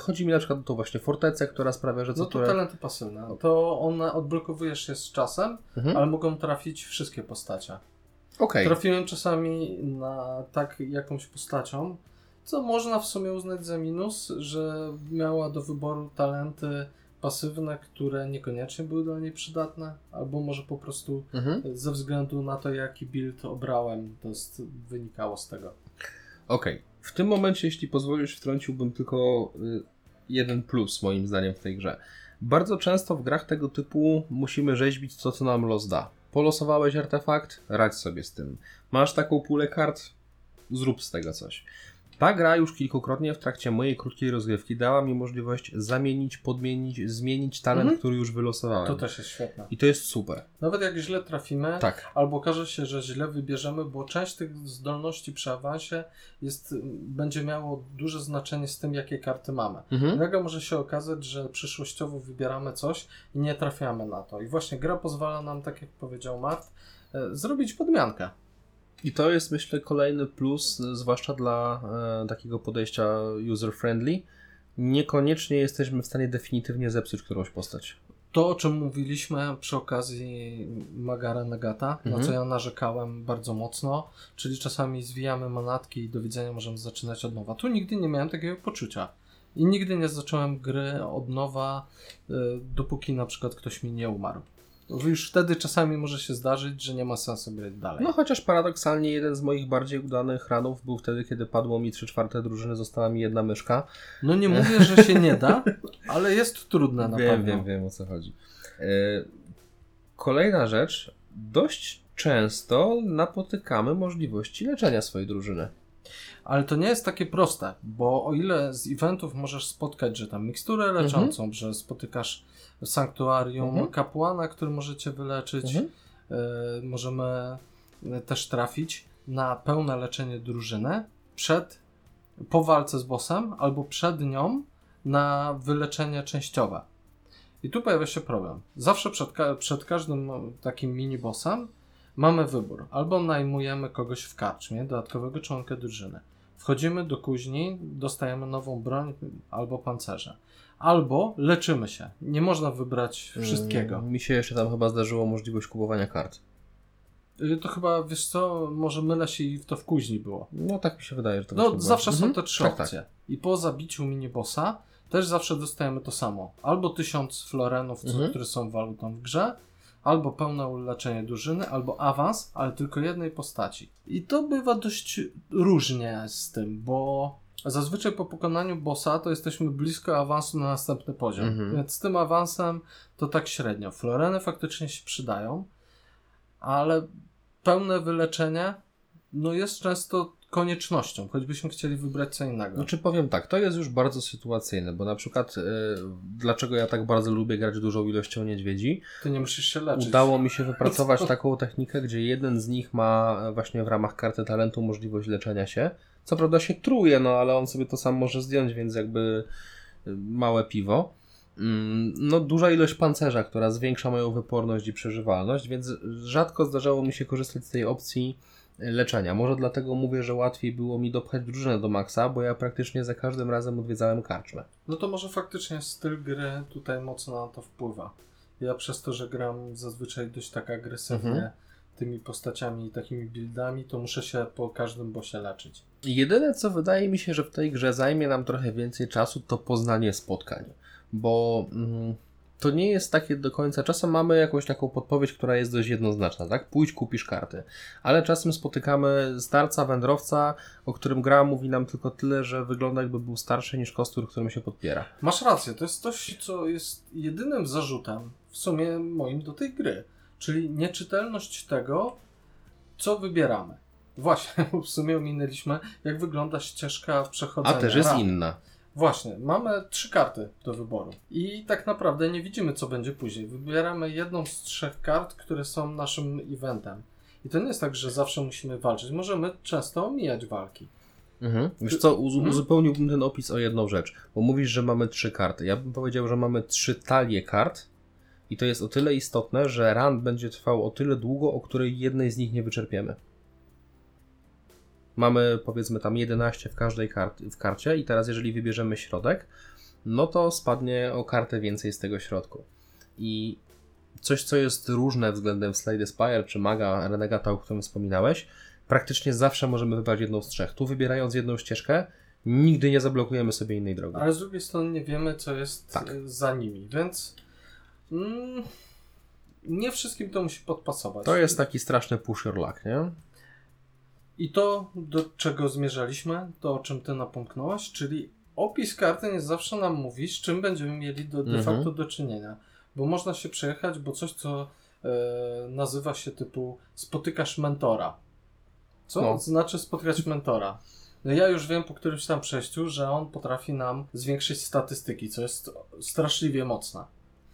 Chodzi mi na przykład o tą właśnie fortecę, która sprawia, że co no to które... talenty pasywne. To one odblokowujesz je z czasem, Mhm. ale mogą trafić wszystkie postacie. Okej. Trafiłem czasami na tak jakąś postacią, co można w sumie uznać za minus, że miała do wyboru talenty pasywne, które niekoniecznie były dla niej przydatne, albo może po prostu Mhm. ze względu na to, jaki build obrałem, to jest, wynikało z tego. Okej. W tym momencie, jeśli pozwolisz, wtrąciłbym tylko y, jeden plus moim zdaniem w tej grze. Bardzo często w grach tego typu musimy rzeźbić to, co nam los da. Polosowałeś artefakt? Radź sobie z tym. Masz taką pulę kart? Zrób z tego coś. Ta gra już kilkukrotnie w trakcie mojej krótkiej rozgrywki dała mi możliwość zamienić, podmienić, zmienić talent, Mhm. który już wylosowałem. To też jest świetne. I to jest super. Nawet jak źle trafimy, Tak. albo okaże się, że źle wybierzemy, bo część tych zdolności przy awansie jest, będzie miało duże znaczenie z tym, jakie karty mamy. Mhm. Nagle może się okazać, że przyszłościowo wybieramy coś i nie trafiamy na to. I właśnie gra pozwala nam, tak jak powiedział Mart, e, zrobić podmiankę. I to jest myślę kolejny plus, zwłaszcza dla e, takiego podejścia user-friendly. Niekoniecznie jesteśmy w stanie definitywnie zepsuć którąś postać. To, o czym mówiliśmy przy okazji Magara Negata, na Mhm. co ja narzekałem bardzo mocno, czyli czasami zwijamy manatki i do widzenia możemy zaczynać od nowa. Tu nigdy nie miałem takiego poczucia. I nigdy nie zacząłem gry od nowa, y, dopóki na przykład ktoś mi nie umarł. Już wtedy czasami może się zdarzyć, że nie ma sensu grać dalej. No chociaż paradoksalnie jeden z moich bardziej udanych ranów był wtedy, kiedy padło mi 3 czwarte drużyny, została mi jedna myszka. No nie mówię, że się nie da, ale jest trudne na wiem, pewno. wiem, wiem o co chodzi. E, kolejna rzecz. Dość często napotykamy możliwości leczenia swojej drużyny. Ale to nie jest takie proste, bo o ile z eventów możesz spotkać, że tam miksturę leczącą, że spotykasz w sanktuarium Mhm. kapłana, który możecie wyleczyć, Mhm. e, możemy e, też trafić na pełne leczenie drużyny przed, po walce z bossem albo przed nią na wyleczenie częściowe. I tu pojawia się problem. Zawsze przed, ka- przed każdym takim mini-bossem mamy wybór. Albo najmujemy kogoś w karczmie, dodatkowego członka drużyny. Wchodzimy do kuźni, dostajemy nową broń albo pancerze. Albo leczymy się. Nie można wybrać wszystkiego. Mm, Mi się jeszcze tam chyba zdarzyło możliwość kupowania kart. Y, To chyba, wiesz co, może mylę się i to w kuźni było. No tak mi się wydaje, że to No, właśnie było. zawsze są Mhm. te trzy Tak, tak. opcje. I po zabiciu minibossa też zawsze dostajemy to samo. Albo tysiąc florenów, Mhm. które są walutą w grze, albo pełne uleczenie drużyny, albo awans, ale tylko jednej postaci. I to bywa dość różnie z tym, bo zazwyczaj po pokonaniu bossa to jesteśmy blisko awansu na następny poziom. Mhm. Więc z tym awansem to tak średnio. Floreny faktycznie się przydają, ale pełne wyleczenie no jest często koniecznością, choćbyśmy chcieli wybrać co innego. Znaczy powiem tak, to jest już bardzo sytuacyjne, bo na przykład y, dlaczego ja tak bardzo lubię grać dużą ilością niedźwiedzi, Ty nie musisz się leczyć. udało mi się wypracować taką technikę, gdzie jeden z nich ma właśnie w ramach karty talentu możliwość leczenia się. Co prawda się truje, no ale on sobie to sam może zdjąć, więc jakby y, małe piwo. Mm, No, duża ilość pancerza, która zwiększa moją wyporność i przeżywalność, więc rzadko zdarzało mi się korzystać z tej opcji leczenia. Może dlatego mówię, że łatwiej było mi dopchać drużynę do maksa, bo ja praktycznie za każdym razem odwiedzałem karczmę. No to może faktycznie styl gry tutaj mocno na to wpływa. Ja przez to, że gram zazwyczaj dość tak agresywnie Mhm. tymi postaciami i takimi buildami, to muszę się po każdym bossie leczyć. Jedyne, co wydaje mi się, że w tej grze zajmie nam trochę więcej czasu, to poznanie spotkań. Bo mm, to nie jest takie do końca. Czasem mamy jakąś taką podpowiedź, która jest dość jednoznaczna, tak? Pójdź, kupisz karty. Ale czasem spotykamy starca, wędrowca, o którym gra mówi nam tylko tyle, że wygląda jakby był starszy niż kostur, którym się podpiera. Masz rację, to jest coś, co jest jedynym zarzutem w sumie moim do tej gry. Czyli nieczytelność tego, co wybieramy. Właśnie, bo w sumie ominęliśmy, jak wygląda ścieżka A przechodzenia. też jest inna. Właśnie, mamy trzy karty do wyboru. I tak naprawdę nie widzimy, co będzie później. Wybieramy jedną z trzech kart, które są naszym eventem. I to nie jest tak, że zawsze musimy walczyć. Możemy często omijać walki. Mhm. Wiesz co, uz- Mhm. uzupełniłbym ten opis o jedną rzecz, bo mówisz, że mamy trzy karty. Ja bym powiedział, że mamy trzy talie kart i to jest o tyle istotne, że run będzie trwał o tyle długo, o której jednej z nich nie wyczerpiemy. Mamy powiedzmy tam 11 w każdej kart- w karcie i teraz jeżeli wybierzemy środek, no to spadnie o kartę więcej z tego środku. I coś, co jest różne względem Slade Spire czy Maga Renegata, o którym wspominałeś, praktycznie zawsze możemy wybrać jedną z trzech. Tu wybierając jedną ścieżkę, nigdy nie zablokujemy sobie innej drogi. Ale z drugiej strony nie wiemy, co jest Tak. e, za nimi, więc mm, nie wszystkim to musi podpasować. To jest taki straszny push your luck, nie? I to, do czego zmierzaliśmy, to o czym ty napomknąłeś, czyli opis karty nie zawsze nam mówi, z czym będziemy mieli do, de Mhm. facto do czynienia. Bo można się przejechać, bo coś, co e, nazywa się typu spotykasz mentora. Co No. znaczy spotkać mentora? No ja już wiem po którymś tam przejściu, że on potrafi nam zwiększyć statystyki, co jest straszliwie mocne.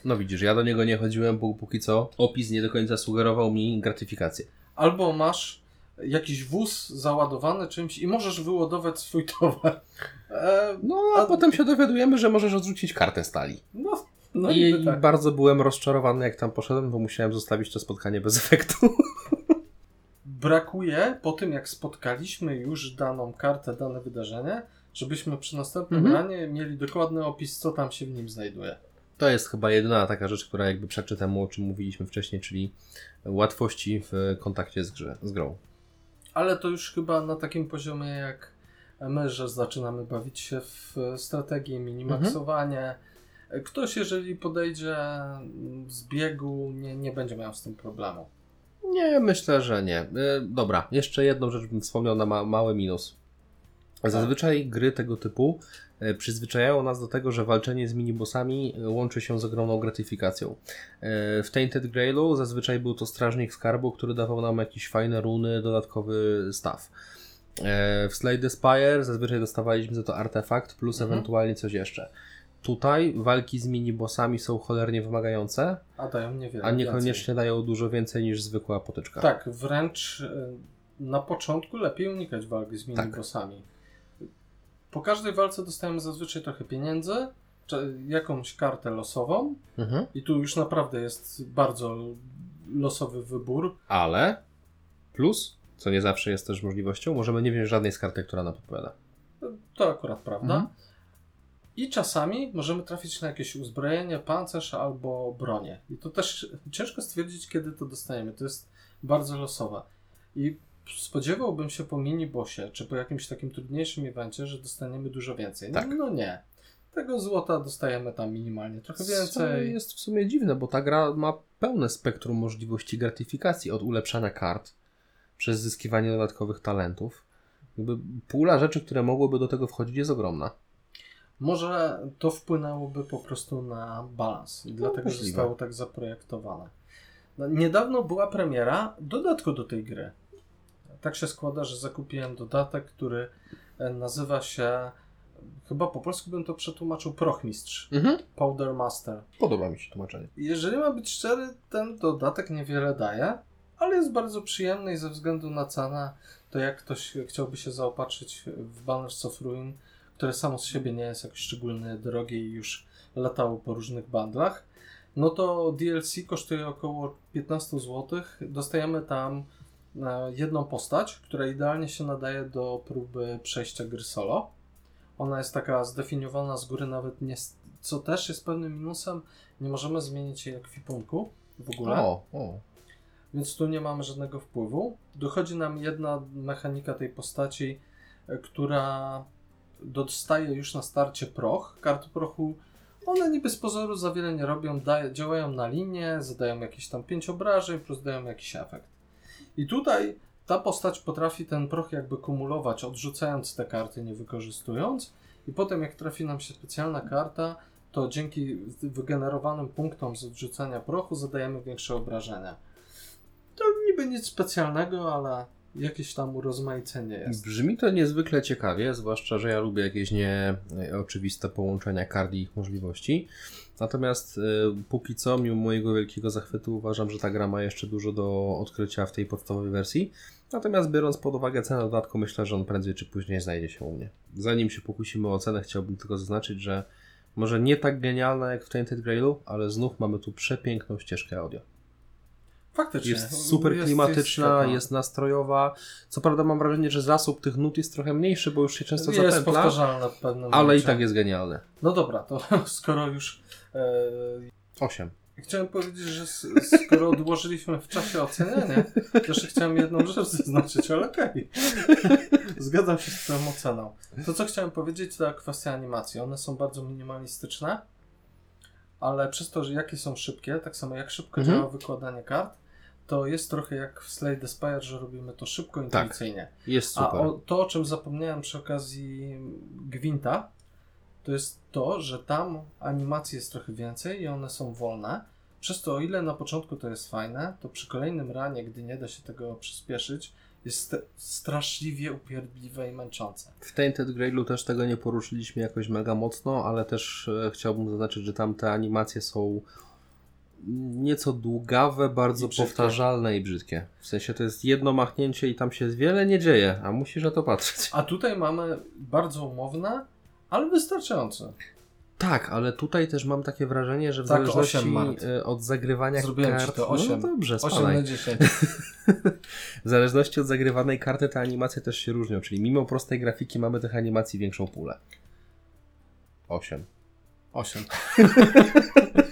No widzisz, ja do niego nie chodziłem, bo póki co opis nie do końca sugerował mi gratyfikację. Albo masz jakiś wóz załadowany czymś i możesz wyładować swój towar. E, No, a, A- potem się dowiadujemy, że możesz odrzucić kartę stali. no, no I tak. bardzo byłem rozczarowany, jak tam poszedłem, bo musiałem zostawić to spotkanie bez efektu. Brakuje po tym, jak spotkaliśmy już daną kartę, dane wydarzenie, żebyśmy przy następnym Mhm. ranie mieli dokładny opis, co tam się w nim znajduje. To jest chyba jedyna taka rzecz, która jakby przeczy temu, o czym mówiliśmy wcześniej, czyli łatwości w kontakcie z, grze, z grą. Ale to już chyba na takim poziomie jak my, że zaczynamy bawić się w strategię, minimaksowanie. Ktoś, jeżeli podejdzie z biegu, nie, nie będzie miał z tym problemu. Nie, myślę, że nie. E, dobra, jeszcze jedną rzecz bym wspomniał na ma mały minus. Zazwyczaj gry tego typu przyzwyczajają nas do tego, że walczenie z minibossami e, łączy się z ogromną gratyfikacją. E, W Tainted Grailu zazwyczaj był to strażnik skarbu, który dawał nam jakieś fajne runy, dodatkowy staw. E, W Slay the Spire zazwyczaj dostawaliśmy za to artefakt plus Mhm. ewentualnie coś jeszcze. Tutaj walki z minibossami są cholernie wymagające, A dają niewiele a więcej. niekoniecznie dają dużo więcej niż zwykła potyczka. Tak, wręcz e, na początku lepiej unikać walk z Tak. Po każdej walce dostajemy zazwyczaj trochę pieniędzy, jakąś kartę losową Mhm. i tu już naprawdę jest bardzo losowy wybór. Ale plus, co nie zawsze jest też możliwością, możemy nie wziąć żadnej z kartek, która nam podpowiada. To akurat prawda. Mhm. I czasami możemy trafić na jakieś uzbrojenie, pancerz albo bronię. I to też ciężko stwierdzić, kiedy to dostajemy. To jest bardzo losowe. I spodziewałbym się po mini-bossie, czy po jakimś takim trudniejszym evencie, że dostaniemy dużo więcej. No, Tak. no nie. Tego złota dostajemy tam minimalnie trochę Co więcej. jest w sumie dziwne, bo ta gra ma pełne spektrum możliwości gratyfikacji od ulepszania kart przez zyskiwanie dodatkowych talentów. Jakby pula rzeczy, które mogłyby do tego wchodzić jest ogromna. Może to wpłynęłoby po prostu na balans i dlatego No, możliwe. zostało tak zaprojektowane. No, niedawno była premiera dodatku do tej gry. Tak się składa, że zakupiłem dodatek, który e, nazywa się, chyba po polsku bym to przetłumaczył, Prochmistrz, Mhm. Powder Master. Podoba mi się tłumaczenie. Jeżeli mam być szczery, ten dodatek niewiele daje, ale jest bardzo przyjemny i ze względu na cenę, to jak ktoś chciałby się zaopatrzyć w Banners of Ruin, które samo z siebie nie jest jakoś szczególnie drogie i już latało po różnych bundlach, no to DLC kosztuje około 15 zł. Dostajemy tam e, jedną postać, która idealnie się nadaje do próby przejścia gry solo. Ona jest taka zdefiniowana z góry, nawet nie, co też jest pewnym minusem, nie możemy zmienić jej ekwipunku w ogóle, O, o. więc tu nie mamy żadnego wpływu. Dochodzi nam jedna mechanika tej postaci, e, która dostaje już na starcie proch. Karty prochu, one niby z pozoru za wiele nie robią, daje, działają na linię, zadają jakieś tam 5 obrażeń, plus dają jakiś efekt. I tutaj ta postać potrafi ten proch jakby kumulować, odrzucając te karty, nie wykorzystując. I potem jak trafi nam się specjalna karta, to dzięki wygenerowanym punktom z odrzucania prochu zadajemy większe obrażenia. To niby nic specjalnego, ale jakieś tam urozmaicenie jest. Brzmi to niezwykle ciekawie, zwłaszcza, że ja lubię jakieś nieoczywiste połączenia kart i ich możliwości. Natomiast y, póki co, mimo mojego wielkiego zachwytu, uważam, że ta gra ma jeszcze dużo do odkrycia w tej podstawowej wersji. Natomiast biorąc pod uwagę cenę dodatku, myślę, że on prędzej czy później znajdzie się u mnie. Zanim się pokusimy o cenę, chciałbym tylko zaznaczyć, że może nie tak genialna jak w Tainted Grailu, ale znów mamy tu przepiękną ścieżkę audio. Faktycznie. Jest super Jest- klimatyczna, świetna. jest, nastrojowa. Co prawda mam wrażenie, że zasób tych nut jest trochę mniejszy, bo już się często jest zapętla, powtarzalna w pewnym ale i momencie. tak jest genialne. No dobra, to skoro już. E, 8. chciałem powiedzieć, że skoro odłożyliśmy w czasie ocenianie, to jeszcze chciałem jedną rzecz zaznaczyć, ale okej. Zgadzam się z Twoją oceną. To, co chciałem powiedzieć, to kwestia animacji. One są bardzo minimalistyczne, ale przez to, że jakie są szybkie, tak samo jak szybko Mhm. działa wykładanie kart, to jest trochę jak w Slay the Spire, że robimy to szybko, intuicyjnie. Jest A Tak, super. o, to, o czym zapomniałem przy okazji Gwinta, to jest to, że tam animacji jest trochę więcej i one są wolne. Przez to, o ile na początku to jest fajne, to przy kolejnym ranie, gdy nie da się tego przyspieszyć, jest st- straszliwie upierdliwe i męczące. W Tainted Grailu też tego nie poruszyliśmy jakoś mega mocno, ale też e, chciałbym zaznaczyć, że tam te animacje są nieco długawe, bardzo I powtarzalne i brzydkie. W sensie to jest jedno machnięcie i tam się wiele nie dzieje, a musisz na to patrzeć. A tutaj mamy bardzo umowne, ale wystarczające. Tak, ale tutaj też mam takie wrażenie, że w Tak, zależności e, od zagrywania Zrobiłem kart... to osiem. No dobrze, 8 spalaj. na 10. W zależności od zagrywanej karty te animacje też się różnią, czyli mimo prostej grafiki mamy tych animacji większą pulę. 8. 8.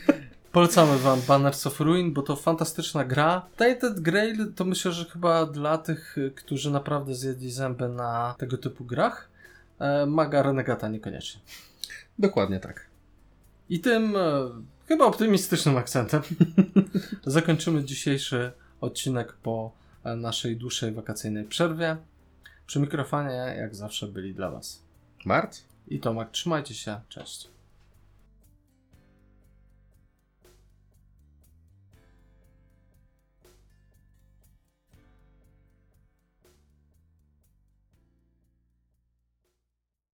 Polecamy Wam Banners of Ruin, bo to fantastyczna gra. Tainted Grail to myślę, że chyba dla tych, y, którzy naprawdę zjedli zęby na tego typu grach, e, Maga Renegata niekoniecznie. Dokładnie tak. I tym e, chyba optymistycznym akcentem zakończymy dzisiejszy odcinek po e, naszej dłuższej wakacyjnej przerwie. Przy mikrofonie, jak zawsze, byli dla Was Mart? i Tomek. Trzymajcie się, cześć.